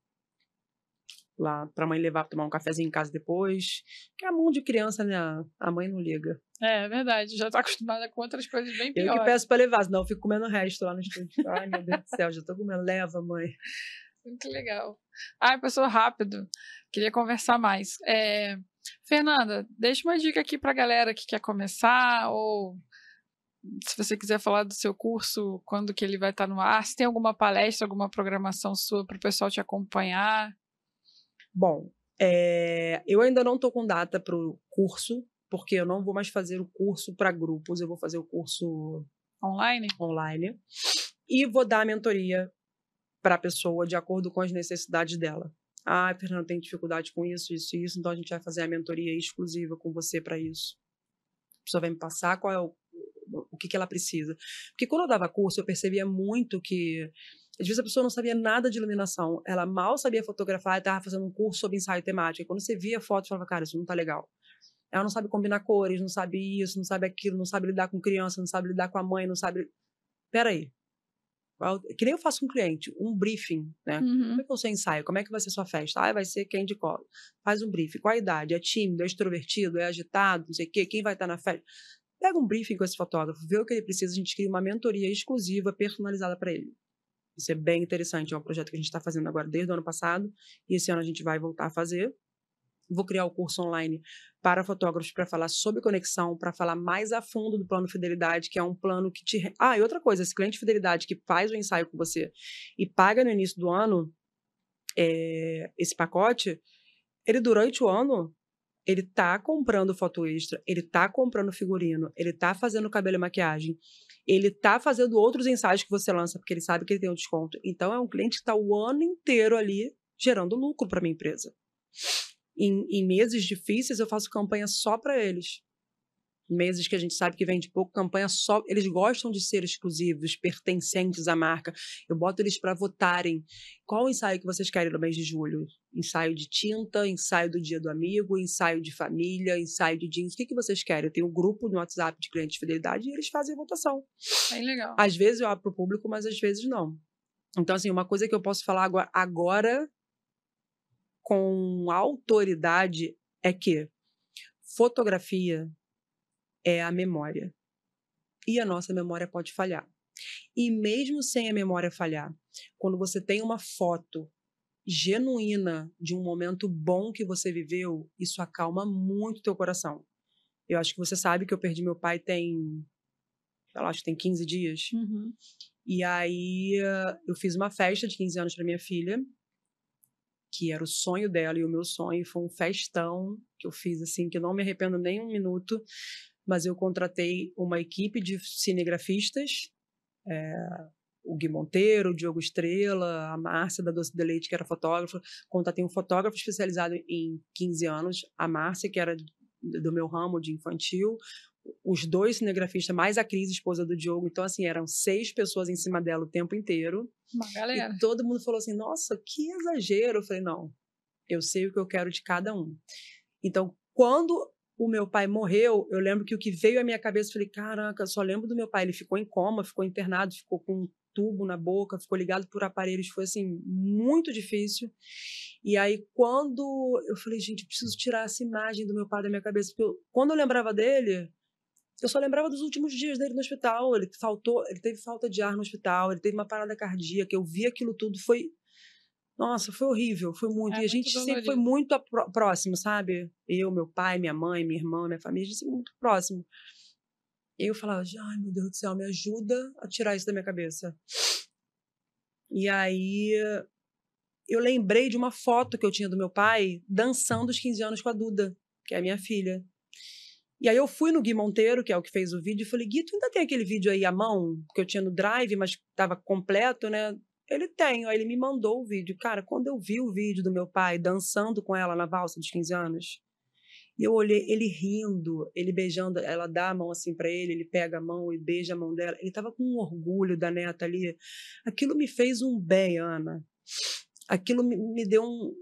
lá pra mãe levar pra tomar um cafezinho em casa depois. Que é a mão de criança, né? A mãe não liga. É, é verdade. Já tá acostumada com outras coisas bem piores. Eu que peço pra levar, senão eu fico comendo o resto lá no estúdio. Ai, meu Deus do céu, já tô comendo. Leva, mãe. Muito legal. Ai, pessoa rápido. Queria conversar mais. É... Fernanda, deixa uma dica aqui pra galera que quer começar ou se você quiser falar do seu curso, quando que ele vai estar no ar, se tem alguma palestra, alguma programação sua para o pessoal te acompanhar. Bom, é, eu ainda não estou com data para o curso, porque eu não vou mais fazer o curso para grupos, eu vou fazer o curso online. Online. E vou dar a mentoria para a pessoa de acordo com as necessidades dela. Ah, Fernanda, tem dificuldade com isso, isso e isso, então a gente vai fazer a mentoria exclusiva com você para isso. A pessoa vai me passar qual é o, o que, que ela precisa. Porque quando eu dava curso, eu percebia muito que às vezes a pessoa não sabia nada de iluminação, ela mal sabia fotografar e estava fazendo um curso sobre ensaio temático. E quando você via a foto, você falava, cara, isso não tá legal. Ela não sabe combinar cores, não sabe isso, não sabe aquilo, não sabe lidar com criança, não sabe lidar com a mãe, não sabe. Peraí. Que nem eu faço com um cliente, um briefing, né? Uhum. Como é que é o seu ensaio? Como é que vai ser sua festa? Ah, vai ser quem de cola. Faz um briefing. Qual a idade? É tímido? É extrovertido? É agitado? Não sei o quê? Quem vai estar na festa? Pega um briefing com esse fotógrafo, vê o que ele precisa, a gente cria uma mentoria exclusiva, personalizada para ele. Isso é bem interessante. É um projeto que a gente está fazendo agora desde o ano passado. E esse ano a gente vai voltar a fazer. Vou criar o curso online para fotógrafos para falar sobre conexão, para falar mais a fundo do plano fidelidade, que é um plano que te. Ah, e outra coisa, esse cliente de fidelidade que faz o ensaio com você e paga no início do ano é, esse pacote, ele durante o ano ele tá comprando foto extra, ele tá comprando figurino, ele tá fazendo cabelo e maquiagem, ele tá fazendo outros ensaios que você lança porque ele sabe que ele tem um desconto. Então é um cliente que está o ano inteiro ali gerando lucro para minha empresa. Em, em, meses difíceis eu faço campanha só para eles meses que a gente sabe que vende pouco, campanha só. Eles gostam de ser exclusivos, pertencentes à marca. Eu boto eles para votarem. Qual o ensaio que vocês querem no mês de julho? Ensaio de tinta, ensaio do dia do amigo, ensaio de família, ensaio de jeans. O que, que vocês querem? Eu tenho um grupo no WhatsApp de clientes de fidelidade e eles fazem votação. Bem legal. Às vezes eu abro para o público, mas às vezes não. Então, assim, uma coisa que eu posso falar agora com autoridade é que fotografia é a memória. E a nossa memória pode falhar. E mesmo sem a memória falhar, quando você tem uma foto genuína de um momento bom que você viveu, isso acalma muito teu coração. Eu acho que você sabe que eu perdi meu pai tem, sei lá, acho que tem 15 dias. Uhum. E aí eu fiz uma festa de 15 anos para minha filha, que era o sonho dela e o meu sonho, foi um festão que eu fiz assim, que eu não me arrependo nem um minuto, mas eu contratei uma equipe de cinegrafistas, é, o Gui Monteiro, o Diogo Estrela, a Márcia da Doce de Leite, que era fotógrafa, contratei um fotógrafo especializado em 15 anos, a Márcia, que era do meu ramo de infantil, os dois cinegrafistas, mais a Cris, esposa do Diogo. Então, assim, eram seis pessoas em cima dela o tempo inteiro. Uma galera. E todo mundo falou assim: nossa, que exagero. Eu falei: não, eu sei o que eu quero de cada um. Então, quando o meu pai morreu, eu lembro que o que veio à minha cabeça, eu falei: caraca, só lembro do meu pai. Ele ficou em coma, ficou internado, ficou com um tubo na boca, ficou ligado por aparelhos. Foi, assim, muito difícil. E aí, quando eu falei: gente, eu preciso tirar essa imagem do meu pai da minha cabeça. Porque eu, quando eu lembrava dele eu só lembrava dos últimos dias dele no hospital. Ele faltou, ele teve falta de ar no hospital, ele teve uma parada cardíaca. Eu vi aquilo tudo, foi. Nossa, foi horrível, foi muito. É e a gente muito sempre foi muito próximo, sabe? Eu, meu pai, minha mãe, minha irmã, minha família, a gente sempre muito próximo. E eu falava, ai meu Deus do céu, me ajuda a tirar isso da minha cabeça. E aí eu lembrei de uma foto que eu tinha do meu pai dançando os 15 anos com a Duda, que é a minha filha. E aí eu fui no Gui Monteiro, que é o que fez o vídeo, e falei, Gui, tu ainda tem aquele vídeo aí à mão, que eu tinha no Drive, mas estava completo, né? Ele tem, aí ele me mandou o vídeo. Cara, quando eu vi o vídeo do meu pai dançando com ela na valsa dos 15 anos, e eu olhei ele rindo, ele beijando, ela dá a mão assim para ele, ele pega a mão e beija a mão dela. Ele tava com um orgulho da neta ali. Aquilo me fez um bem, Ana. Aquilo me, me deu um,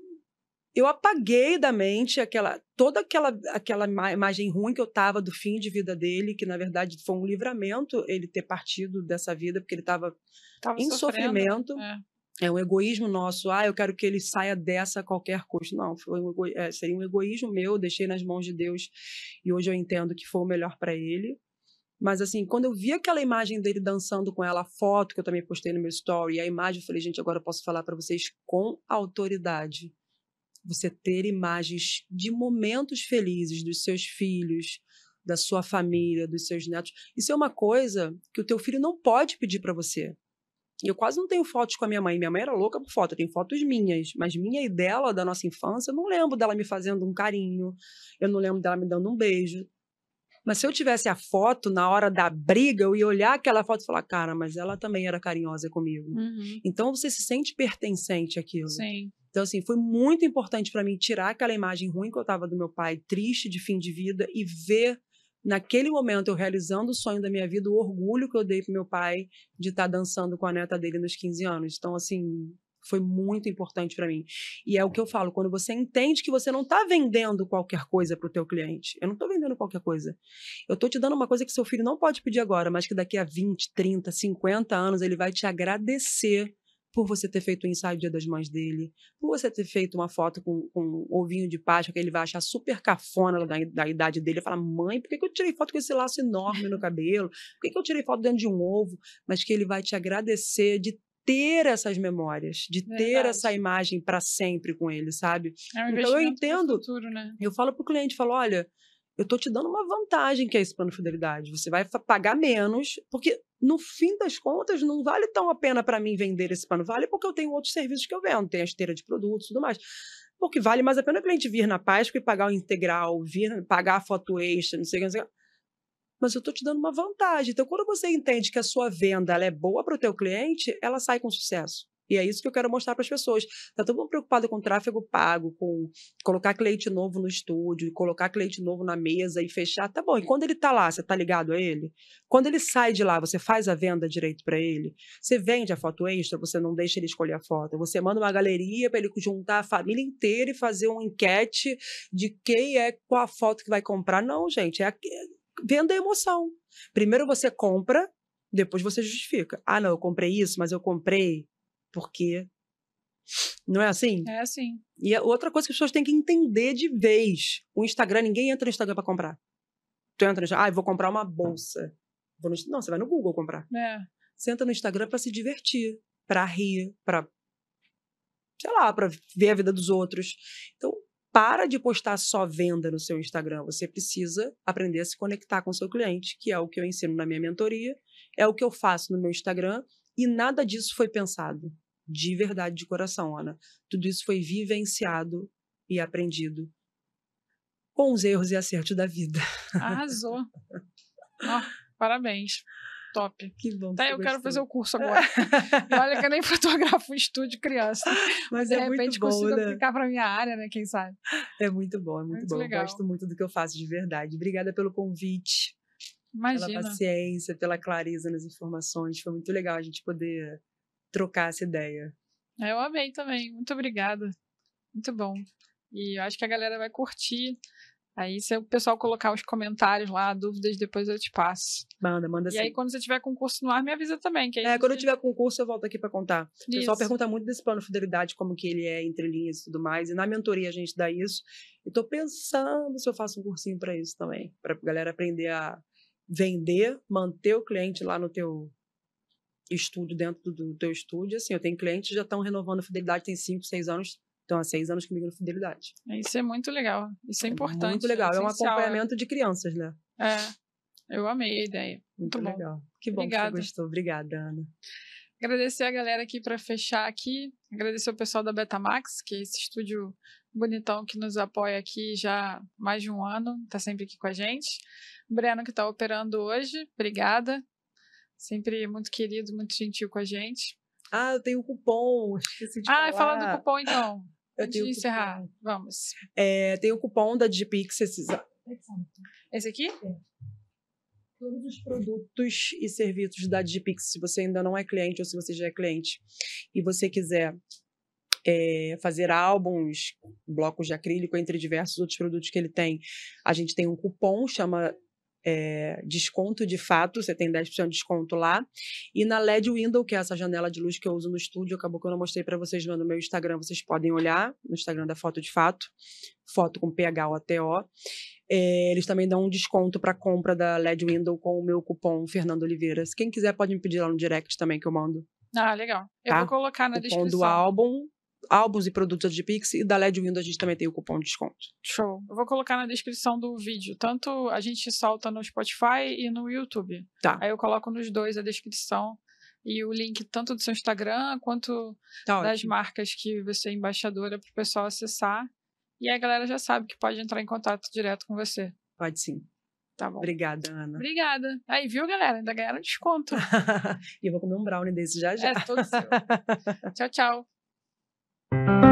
eu apaguei da mente aquela toda aquela aquela imagem ruim que eu tava do fim de vida dele, que na verdade foi um livramento ele ter partido dessa vida, porque ele estava em sofrimento. É. é. um egoísmo nosso. Ah, eu quero que ele saia dessa a qualquer custo. Não, foi um é, seria um egoísmo meu, deixei nas mãos de Deus e hoje eu entendo que foi o melhor para ele. Mas assim, quando eu vi aquela imagem dele dançando com ela, a foto que eu também postei no meu story, a imagem, eu falei, gente, agora eu posso falar para vocês com autoridade você ter imagens de momentos felizes dos seus filhos, da sua família, dos seus netos. Isso é uma coisa que o teu filho não pode pedir para você. Eu quase não tenho fotos com a minha mãe. Minha mãe era louca por foto. Eu tenho fotos minhas, mas minha e dela, da nossa infância, eu não lembro dela me fazendo um carinho. Eu não lembro dela me dando um beijo. Mas se eu tivesse a foto na hora da briga, eu ia olhar aquela foto e falar, cara, mas ela também era carinhosa comigo. Uhum. Então você se sente pertencente àquilo. Sim. Então, assim, foi muito importante para mim tirar aquela imagem ruim que eu estava do meu pai, triste de fim de vida, e ver naquele momento eu realizando o sonho da minha vida, o orgulho que eu dei pro meu pai de estar tá dançando com a neta dele nos 15 anos. Então, assim, foi muito importante para mim. E é o que eu falo, quando você entende que você não está vendendo qualquer coisa para o teu cliente. Eu não estou vendendo qualquer coisa. Eu estou te dando uma coisa que seu filho não pode pedir agora, mas que daqui a 20, 30, 50 anos ele vai te agradecer por você ter feito o ensaio Dia das Mães dele, por você ter feito uma foto com, com um ovinho de Páscoa que ele vai achar super cafona da, da idade dele, e falar, mãe, por que, que eu tirei foto com esse laço enorme no cabelo? Por que, que eu tirei foto dentro de um ovo? Mas que ele vai te agradecer de ter essas memórias, de Verdade. ter essa imagem para sempre com ele, sabe? É um então eu entendo. Futuro, né? Eu falo pro cliente, falo, olha, eu tô te dando uma vantagem que é esse plano de fidelidade. Você vai pagar menos, porque no fim das contas não vale tão a pena para mim vender esse plano. Vale porque eu tenho outros serviços que eu vendo, tem a esteira de produtos e tudo mais. Porque vale mais a pena o cliente vir na Páscoa e pagar o integral, vir pagar a foto extra, não sei o que. Mas eu estou te dando uma vantagem. Então, quando você entende que a sua venda é boa para o teu cliente, ela sai com sucesso. E é isso que eu quero mostrar para as pessoas. Está todo mundo preocupado com tráfego pago, com colocar cliente novo no estúdio, colocar cliente novo na mesa e fechar. Tá bom. E quando ele está lá, você está ligado a ele? Quando ele sai de lá, você faz a venda direito para ele? Você vende a foto extra, você não deixa ele escolher a foto. Você manda uma galeria para ele juntar a família inteira e fazer uma enquete de quem é qual a foto que vai comprar. Não, gente. É venda emoção. Primeiro você compra, depois você justifica. Ah, não, eu comprei isso, mas eu comprei Porque não é assim? É assim. E a outra coisa que as pessoas têm que entender de vez: o Instagram, ninguém entra no Instagram para comprar. Tu entra no Instagram, ah, vou comprar uma bolsa. Vou no... Não, você vai no Google comprar. É. Você entra no Instagram para se divertir, para rir, para sei lá, para ver a vida dos outros. Então, para de postar só venda no seu Instagram. Você precisa aprender a se conectar com o seu cliente, que é o que eu ensino na minha mentoria, é o que eu faço no meu Instagram, e nada disso foi pensado de verdade, de coração, Ana. Tudo isso foi vivenciado e aprendido com os erros e acertos da vida. Arrasou. oh, parabéns. Top. Que bom. Tá, eu gostou. quero fazer o curso agora. olha que eu nem <laughs> fotografo estúdio criança. Mas de é repente muito bom, consigo né? aplicar para minha área, né? Quem sabe? É muito bom, é muito, Muito bom. legal. Gosto muito do que eu faço de verdade. Obrigada pelo convite, pela Imagina. paciência, pela clareza nas informações. Foi muito legal a gente poder trocar essa ideia. Eu amei também. Muito obrigada. Muito bom. E eu acho que a galera vai curtir. Aí, se o pessoal colocar os comentários lá, dúvidas, depois eu te passo. Manda, manda E sim. aí, quando você tiver concurso no ar, me avisa também. Que É, a quando eu gente- tiver concurso, eu volto aqui para contar. O pessoal Isso. pergunta muito desse plano fidelidade, como que ele é entre linhas e tudo mais. E na mentoria a gente dá isso. E tô pensando se eu faço um cursinho para isso também, para galera aprender a vender, manter o cliente lá no teu estúdio, dentro do, teu estúdio. Assim, eu tenho clientes que já estão renovando a fidelidade, tem 5, 6 anos, estão há 6 anos comigo na fidelidade. Isso é muito legal. Isso é importante. Muito legal. É um essencial, acompanhamento de crianças, né? É. Eu amei a ideia. Muito, Muito bom. legal. Que bom Obrigada. que você gostou. Obrigada, Ana. Agradecer a galera aqui para fechar aqui. Agradecer o pessoal da Betamax, que é esse estúdio bonitão que nos apoia aqui já há mais de um ano, tá sempre aqui com a gente. O Breno que tá operando hoje, obrigada. Sempre muito querido, muito gentil com a gente. Ah, eu tenho cupom. Esqueci de Ah, falar. fala do cupom então. <laughs> Eu Antes de cupom. encerrar, vamos. É, tem o cupom da Digipix. Esses... Esse aqui? Todos os produtos e serviços da Digipix, se você ainda não é cliente ou se você já é cliente e você quiser é, fazer álbuns, blocos de acrílico, entre diversos outros produtos que ele tem, a gente tem um cupom, chama é, desconto de fato, você tem 10% de desconto lá. E na LED Window, que é essa janela de luz que eu uso no estúdio, acabou que eu não mostrei para vocês no meu Instagram, vocês podem olhar no Instagram da Foto de Fato, foto com PH ou ATO. É, eles também dão um desconto para compra da LED Window com o meu cupom Fernando Oliveira. Se quem quiser pode me pedir lá no direct também que eu mando. Ah, legal. Eu Tá. vou colocar na cupom descrição. do álbum, álbuns e produtos da Pix e da LED Window a gente também tem o cupom de desconto. Show. Eu vou colocar na descrição do vídeo. Tanto a gente solta no Spotify e no YouTube. Tá. Aí eu coloco nos dois a descrição e o link tanto do seu Instagram quanto Tá das ótimo. marcas que você é embaixadora para o pessoal acessar. E aí a galera já sabe que pode entrar em contato direto com você. Pode sim. Tá bom. Obrigada, Ana. Obrigada. Aí, viu, galera? Ainda ganharam desconto. <laughs> e eu vou comer um brownie desse já já. É todo seu. <laughs> tchau, tchau. Thank you.